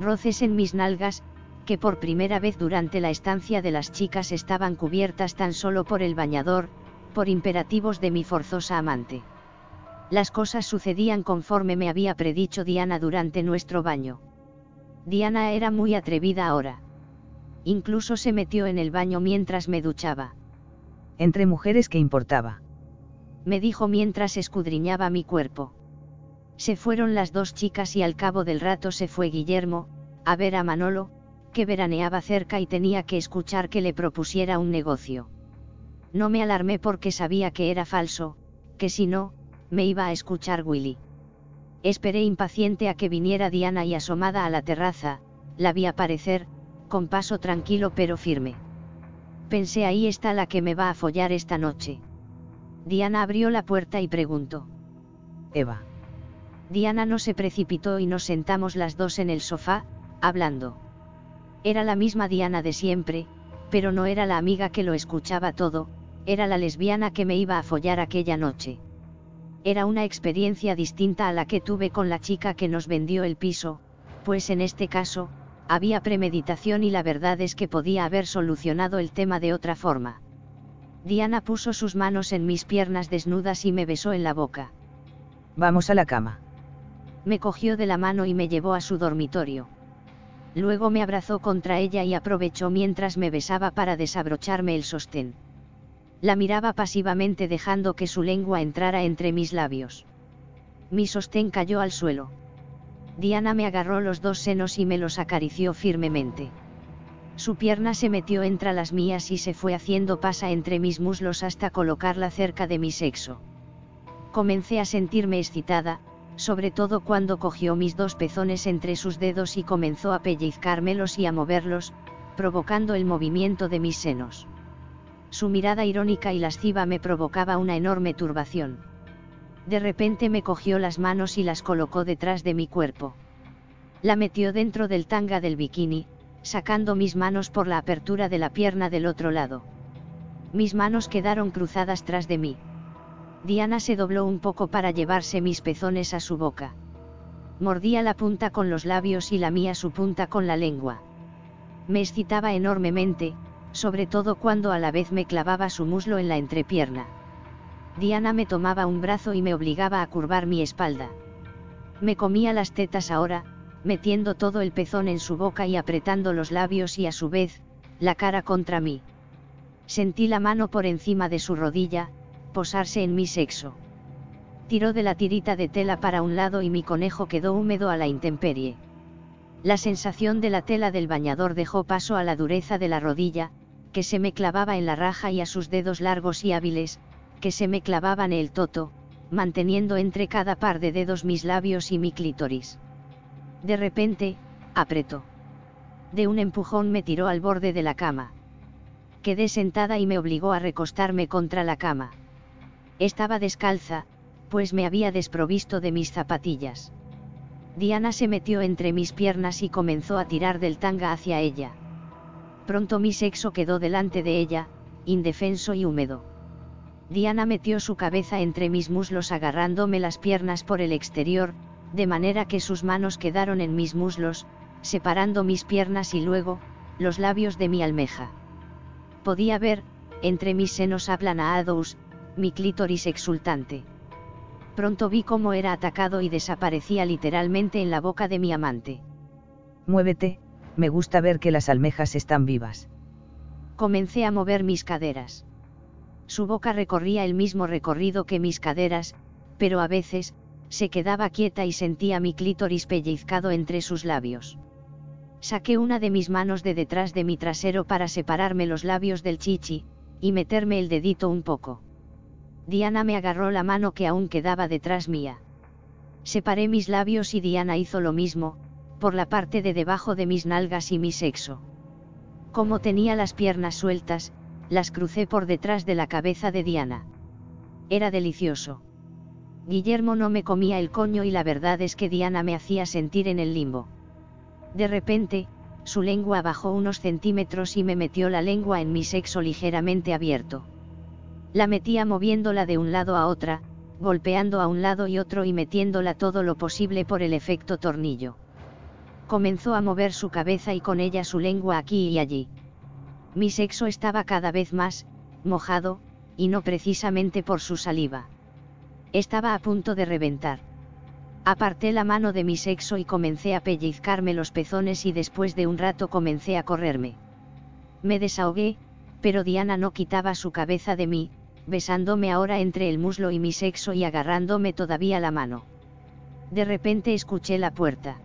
Speaker 2: Roces en mis nalgas, que por primera vez durante la estancia de las chicas estaban cubiertas tan solo por el bañador, por imperativos de mi forzosa amante. Las cosas sucedían conforme me había predicho Diana durante nuestro baño. Diana era muy atrevida ahora incluso se metió en el baño mientras me duchaba.
Speaker 8: Entre mujeres que importaba.
Speaker 2: Me dijo mientras escudriñaba mi cuerpo. Se fueron las dos chicas y al cabo del rato se fue Guillermo, a ver a Manolo, que veraneaba cerca y tenía que escuchar que le propusiera un negocio. No me alarmé porque sabía que era falso, que si no, me iba a escuchar Willy. Esperé impaciente a que viniera Diana y asomada a la terraza, la vi aparecer, con paso tranquilo pero firme. Pensé ahí está la que me va a follar esta noche. Diana abrió la puerta y preguntó.
Speaker 8: Eva.
Speaker 2: Diana no se precipitó y nos sentamos las dos en el sofá, hablando. Era la misma Diana de siempre, pero no era la amiga que lo escuchaba todo, era la lesbiana que me iba a follar aquella noche. Era una experiencia distinta a la que tuve con la chica que nos vendió el piso, pues en este caso, había premeditación y la verdad es que podía haber solucionado el tema de otra forma. Diana puso sus manos en mis piernas desnudas y me besó en la boca.
Speaker 8: Vamos a la cama.
Speaker 2: Me cogió de la mano y me llevó a su dormitorio. Luego me abrazó contra ella y aprovechó mientras me besaba para desabrocharme el sostén. La miraba pasivamente dejando que su lengua entrara entre mis labios. Mi sostén cayó al suelo. Diana me agarró los dos senos y me los acarició firmemente. Su pierna se metió entre las mías y se fue haciendo pasa entre mis muslos hasta colocarla cerca de mi sexo. Comencé a sentirme excitada, sobre todo cuando cogió mis dos pezones entre sus dedos y comenzó a pellizcármelos y a moverlos, provocando el movimiento de mis senos. Su mirada irónica y lasciva me provocaba una enorme turbación. De repente me cogió las manos y las colocó detrás de mi cuerpo. La metió dentro del tanga del bikini, sacando mis manos por la apertura de la pierna del otro lado. Mis manos quedaron cruzadas tras de mí. Diana se dobló un poco para llevarse mis pezones a su boca. Mordía la punta con los labios y la mía su punta con la lengua. Me excitaba enormemente, sobre todo cuando a la vez me clavaba su muslo en la entrepierna. Diana me tomaba un brazo y me obligaba a curvar mi espalda. Me comía las tetas ahora, metiendo todo el pezón en su boca y apretando los labios y a su vez, la cara contra mí. Sentí la mano por encima de su rodilla, posarse en mi sexo. tiró de la tirita de tela para un lado y mi conejo quedó húmedo a la intemperie. La sensación de la tela del bañador dejó paso a la dureza de la rodilla, que se me clavaba en la raja y a sus dedos largos y hábiles, que se me clavaban el toto, manteniendo entre cada par de dedos mis labios y mi clítoris. De repente, apretó. De un empujón me tiró al borde de la cama. Quedé sentada y me obligó a recostarme contra la cama. Estaba descalza, pues me había desprovisto de mis zapatillas. Diana se metió entre mis piernas y comenzó a tirar del tanga hacia ella. Pronto mi sexo quedó delante de ella, indefenso y húmedo. Diana metió su cabeza entre mis muslos agarrándome las piernas por el exterior, de manera que sus manos quedaron en mis muslos, separando mis piernas y luego, los labios de mi almeja. Podía ver, entre mis senos aplanados, mi clítoris exultante. Pronto vi cómo era atacado y desaparecía literalmente en la boca de mi amante.
Speaker 8: Muévete, me gusta ver que las almejas están vivas.
Speaker 2: Comencé a mover mis caderas. Su boca recorría el mismo recorrido que mis caderas, pero a veces, se quedaba quieta y sentía mi clítoris pellizcado entre sus labios. Saqué una de mis manos de detrás de mi trasero para separarme los labios del chichi, y meterme el dedito un poco. Diana me agarró la mano que aún quedaba detrás mía. Separé mis labios y Diana hizo lo mismo, por la parte de debajo de mis nalgas y mi sexo. Como tenía las piernas sueltas, las crucé por detrás de la cabeza de Diana. Era delicioso. Guillermo no me comía el coño y la verdad es que Diana me hacía sentir en el limbo. De repente, su lengua bajó unos centímetros y me metió la lengua en mi sexo ligeramente abierto. La metía moviéndola de un lado a otra, golpeando a un lado y otro y metiéndola todo lo posible por el efecto tornillo. Comenzó a mover su cabeza y con ella su lengua aquí y allí. Mi sexo estaba cada vez más, mojado, y no precisamente por su saliva. Estaba a punto de reventar. Aparté la mano de mi sexo y comencé a pellizcarme los pezones y después de un rato comencé a correrme. Me desahogué, pero Diana no quitaba su cabeza de mí, besándome ahora entre el muslo y mi sexo y agarrándome todavía la mano. De repente escuché la puerta.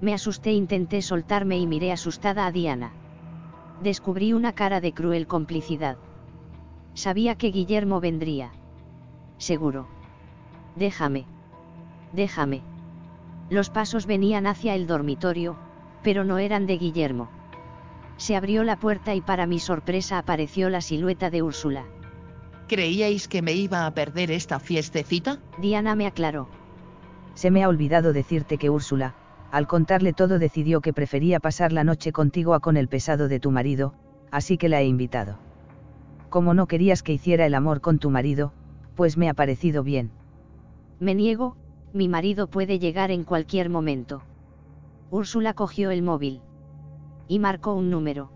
Speaker 2: Me asusté, intenté soltarme y miré asustada a Diana. Descubrí una cara de cruel complicidad. Sabía que Guillermo vendría. Seguro. Déjame. Déjame. Los pasos venían hacia el dormitorio, pero no eran de Guillermo. Se abrió la puerta y para mi sorpresa apareció la silueta de Úrsula.
Speaker 9: ¿Creíais que me iba a perder esta fiestecita?
Speaker 2: Diana me aclaró.
Speaker 8: Se me ha olvidado decirte que Úrsula, al contarle todo decidió que prefería pasar la noche contigo a con el pesado de tu marido, así que la he invitado. Como no querías que hiciera el amor con tu marido, pues me ha parecido bien.
Speaker 2: Me niego, mi marido puede llegar en cualquier momento. Úrsula cogió el móvil. Y marcó un número.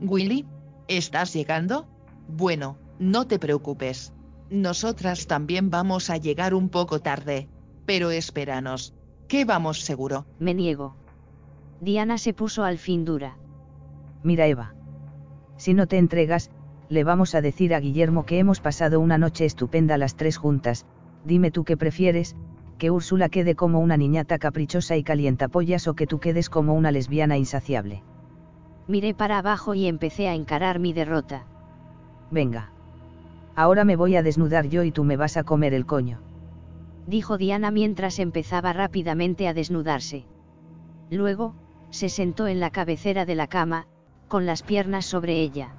Speaker 9: Willy, ¿estás llegando? Bueno, no te preocupes. Nosotras también vamos a llegar un poco tarde. Pero espéranos. Que vamos seguro.
Speaker 2: Me niego. Diana se puso al fin dura.
Speaker 8: Mira Eva. Si no te entregas, le vamos a decir a Guillermo que hemos pasado una noche estupenda las tres juntas, dime tú qué prefieres, que Úrsula quede como una niñata caprichosa y calientapollas o que tú quedes como una lesbiana insaciable.
Speaker 2: Miré para abajo y empecé a encarar mi derrota.
Speaker 8: Venga. Ahora me voy a desnudar yo y tú me vas a comer el coño.
Speaker 2: Dijo Diana mientras empezaba rápidamente a desnudarse. Luego, se sentó en la cabecera de la cama, con las piernas sobre ella.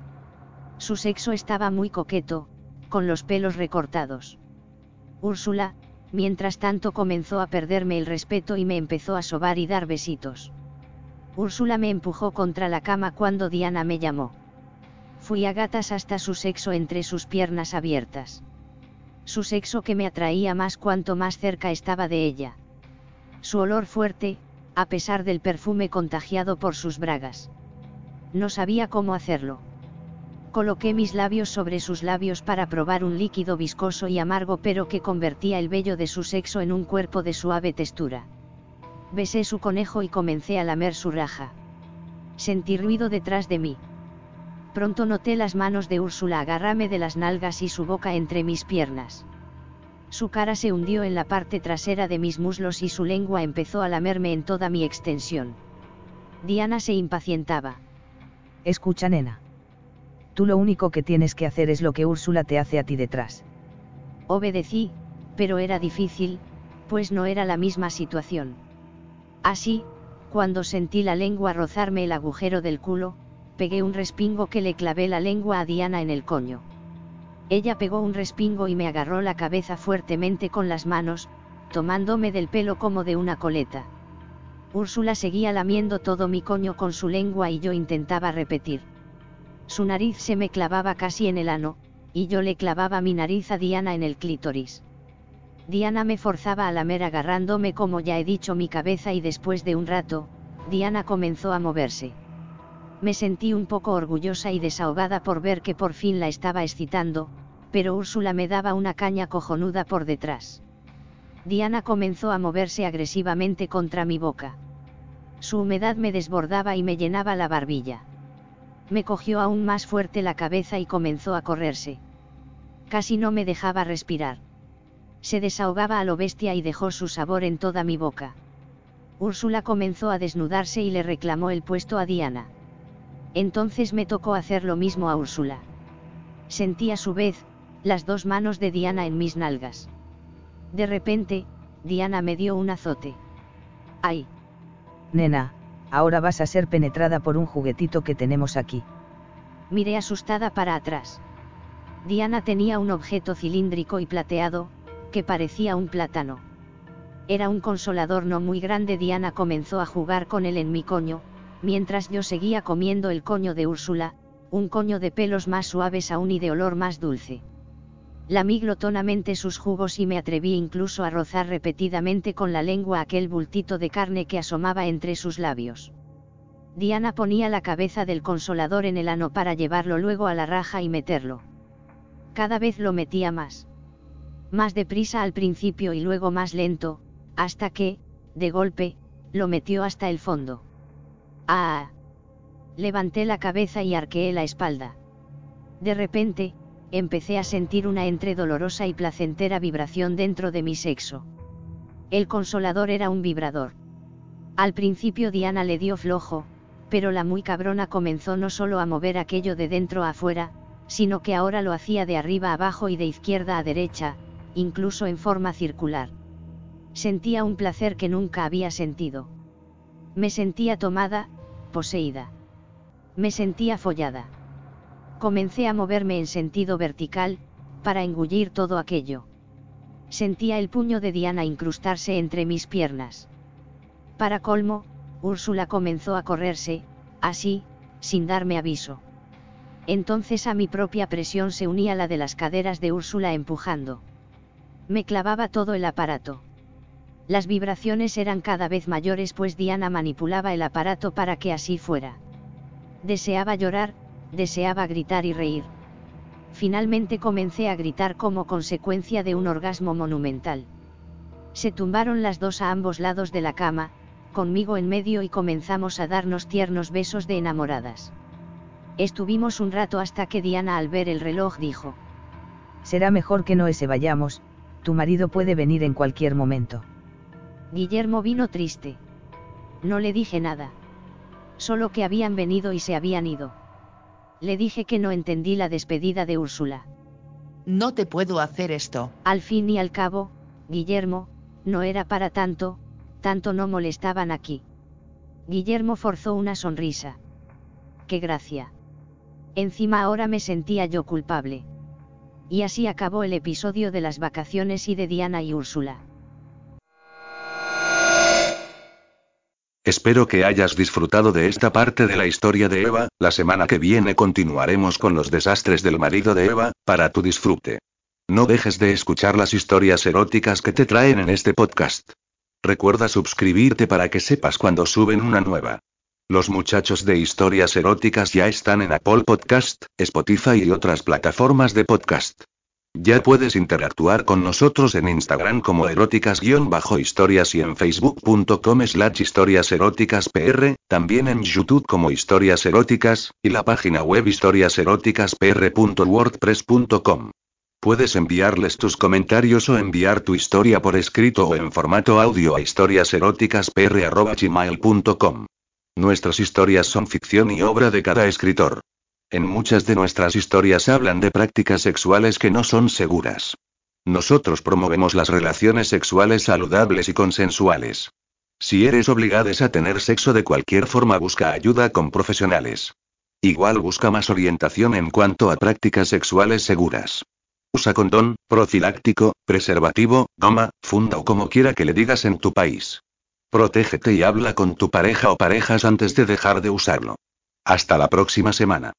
Speaker 2: Su sexo estaba muy coqueto, con los pelos recortados. Úrsula, mientras tanto comenzó a perderme el respeto y me empezó a sobar y dar besitos. Úrsula me empujó contra la cama cuando Diana me llamó. Fui a gatas hasta su sexo entre sus piernas abiertas. Su sexo que me atraía más cuanto más cerca estaba de ella. Su olor fuerte, a pesar del perfume contagiado por sus bragas. No sabía cómo hacerlo. Coloqué mis labios sobre sus labios para probar un líquido viscoso y amargo pero que convertía el vello de su sexo en un cuerpo de suave textura. Besé su conejo y comencé a lamer su raja. Sentí ruido detrás de mí. Pronto noté las manos de Úrsula agarrarme de las nalgas y su boca entre mis piernas. Su cara se hundió en la parte trasera de mis muslos y su lengua empezó a lamerme en toda mi extensión. Diana se impacientaba.
Speaker 8: Escucha, nena. Tú lo único que tienes que hacer es lo que Úrsula te hace a ti detrás.
Speaker 2: Obedecí, pero era difícil, pues no era la misma situación. Así, cuando sentí la lengua rozarme el agujero del culo, pegué un respingo que le clavé la lengua a Diana en el coño. Ella pegó un respingo y me agarró la cabeza fuertemente con las manos, tomándome del pelo como de una coleta. Úrsula seguía lamiendo todo mi coño con su lengua y yo intentaba repetir. Su nariz se me clavaba casi en el ano, y yo le clavaba mi nariz a Diana en el clítoris. Diana me forzaba a lamer agarrándome como ya he dicho mi cabeza y después de un rato, Diana comenzó a moverse. Me sentí un poco orgullosa y desahogada por ver que por fin la estaba excitando, pero Úrsula me daba una caña cojonuda por detrás. Diana comenzó a moverse agresivamente contra mi boca. Su humedad me desbordaba y me llenaba la barbilla. Me cogió aún más fuerte la cabeza y comenzó a correrse. Casi no me dejaba respirar. Se desahogaba a lo bestia y dejó su sabor en toda mi boca. Úrsula comenzó a desnudarse y le reclamó el puesto a Diana. Entonces me tocó hacer lo mismo a Úrsula. Sentí a su vez, las dos manos de Diana en mis nalgas. De repente, Diana me dio un azote. ¡Ay!
Speaker 8: Nena, ahora vas a ser penetrada por un juguetito que tenemos aquí.
Speaker 2: Miré asustada para atrás. Diana tenía un objeto cilíndrico y plateado, que parecía un plátano. Era un consolador no muy grande. Diana comenzó a jugar con él en mi coño, mientras yo seguía comiendo el coño de Úrsula, un coño de pelos más suaves aún y de olor más dulce. Lamí glotonamente sus jugos y me atreví incluso a rozar repetidamente con la lengua aquel bultito de carne que asomaba entre sus labios. Diana ponía la cabeza del consolador en el ano para llevarlo luego a la raja y meterlo. Cada vez lo metía más. Más deprisa al principio y luego más lento, hasta que, de golpe, lo metió hasta el fondo. ¡Ah! Levanté la cabeza y arqueé la espalda. De repente, empecé a sentir una entre dolorosa y placentera vibración dentro de mi sexo. El consolador era un vibrador. Al principio Diana le dio flojo, pero la muy cabrona comenzó no solo a mover aquello de dentro a afuera, sino que ahora lo hacía de arriba a abajo y de izquierda a derecha, incluso en forma circular. Sentía un placer que nunca había sentido. Me sentía tomada, poseída. Me sentía follada. Comencé a moverme en sentido vertical, para engullir todo aquello. Sentía el puño de Diana incrustarse entre mis piernas. Para colmo, Úrsula comenzó a correrse, así, sin darme aviso. Entonces a mi propia presión se unía la de las caderas de Úrsula empujando. Me clavaba todo el aparato. Las vibraciones eran cada vez mayores pues Diana manipulaba el aparato para que así fuera. Deseaba llorar, deseaba gritar y reír. Finalmente comencé a gritar como consecuencia de un orgasmo monumental. Se tumbaron las dos a ambos lados de la cama, conmigo en medio y comenzamos a darnos tiernos besos de enamoradas. Estuvimos un rato hasta que Diana al ver el reloj dijo.
Speaker 8: Será mejor que no ese vayamos, tu marido puede venir en cualquier momento.
Speaker 2: Guillermo vino triste. No le dije nada. Solo que habían venido y se habían ido. Le dije que no entendí la despedida de Úrsula.
Speaker 9: No te puedo hacer esto.
Speaker 2: Al fin y al cabo, Guillermo, no era para tanto, tanto no molestaban aquí. Guillermo forzó una sonrisa. ¡Qué gracia! Encima ahora me sentía yo culpable. Y así acabó el episodio de las vacaciones y de Diana y Úrsula.
Speaker 7: Espero que hayas disfrutado de esta parte de la historia de Eva, la semana que viene continuaremos con los desastres del marido de Eva, para tu disfrute. No dejes de escuchar las historias eróticas que te traen en este podcast. Recuerda suscribirte para que sepas cuando suben una nueva. Los muchachos de historias eróticas ya están en Apple Podcast, Spotify y otras plataformas de podcast. Ya puedes interactuar con nosotros en Instagram como eróticas-historias y en facebook.com slash historias eróticas pr, también en YouTube como historias eróticas, y la página web historiaseroticaspr.wordpress.com. Puedes enviarles tus comentarios o enviar tu historia por escrito o en formato audio a historiaseróticaspr.gmail.com. Nuestras historias son ficción y obra de cada escritor. En muchas de nuestras historias hablan de prácticas sexuales que no son seguras. Nosotros promovemos las relaciones sexuales saludables y consensuales. Si eres obligado a tener sexo de cualquier forma, busca ayuda con profesionales. Igual busca más orientación en cuanto a prácticas sexuales seguras. Usa condón, profiláctico, preservativo, goma, funda o como quiera que le digas en tu país. Protégete y habla con tu pareja o parejas antes de dejar de usarlo. Hasta la próxima semana.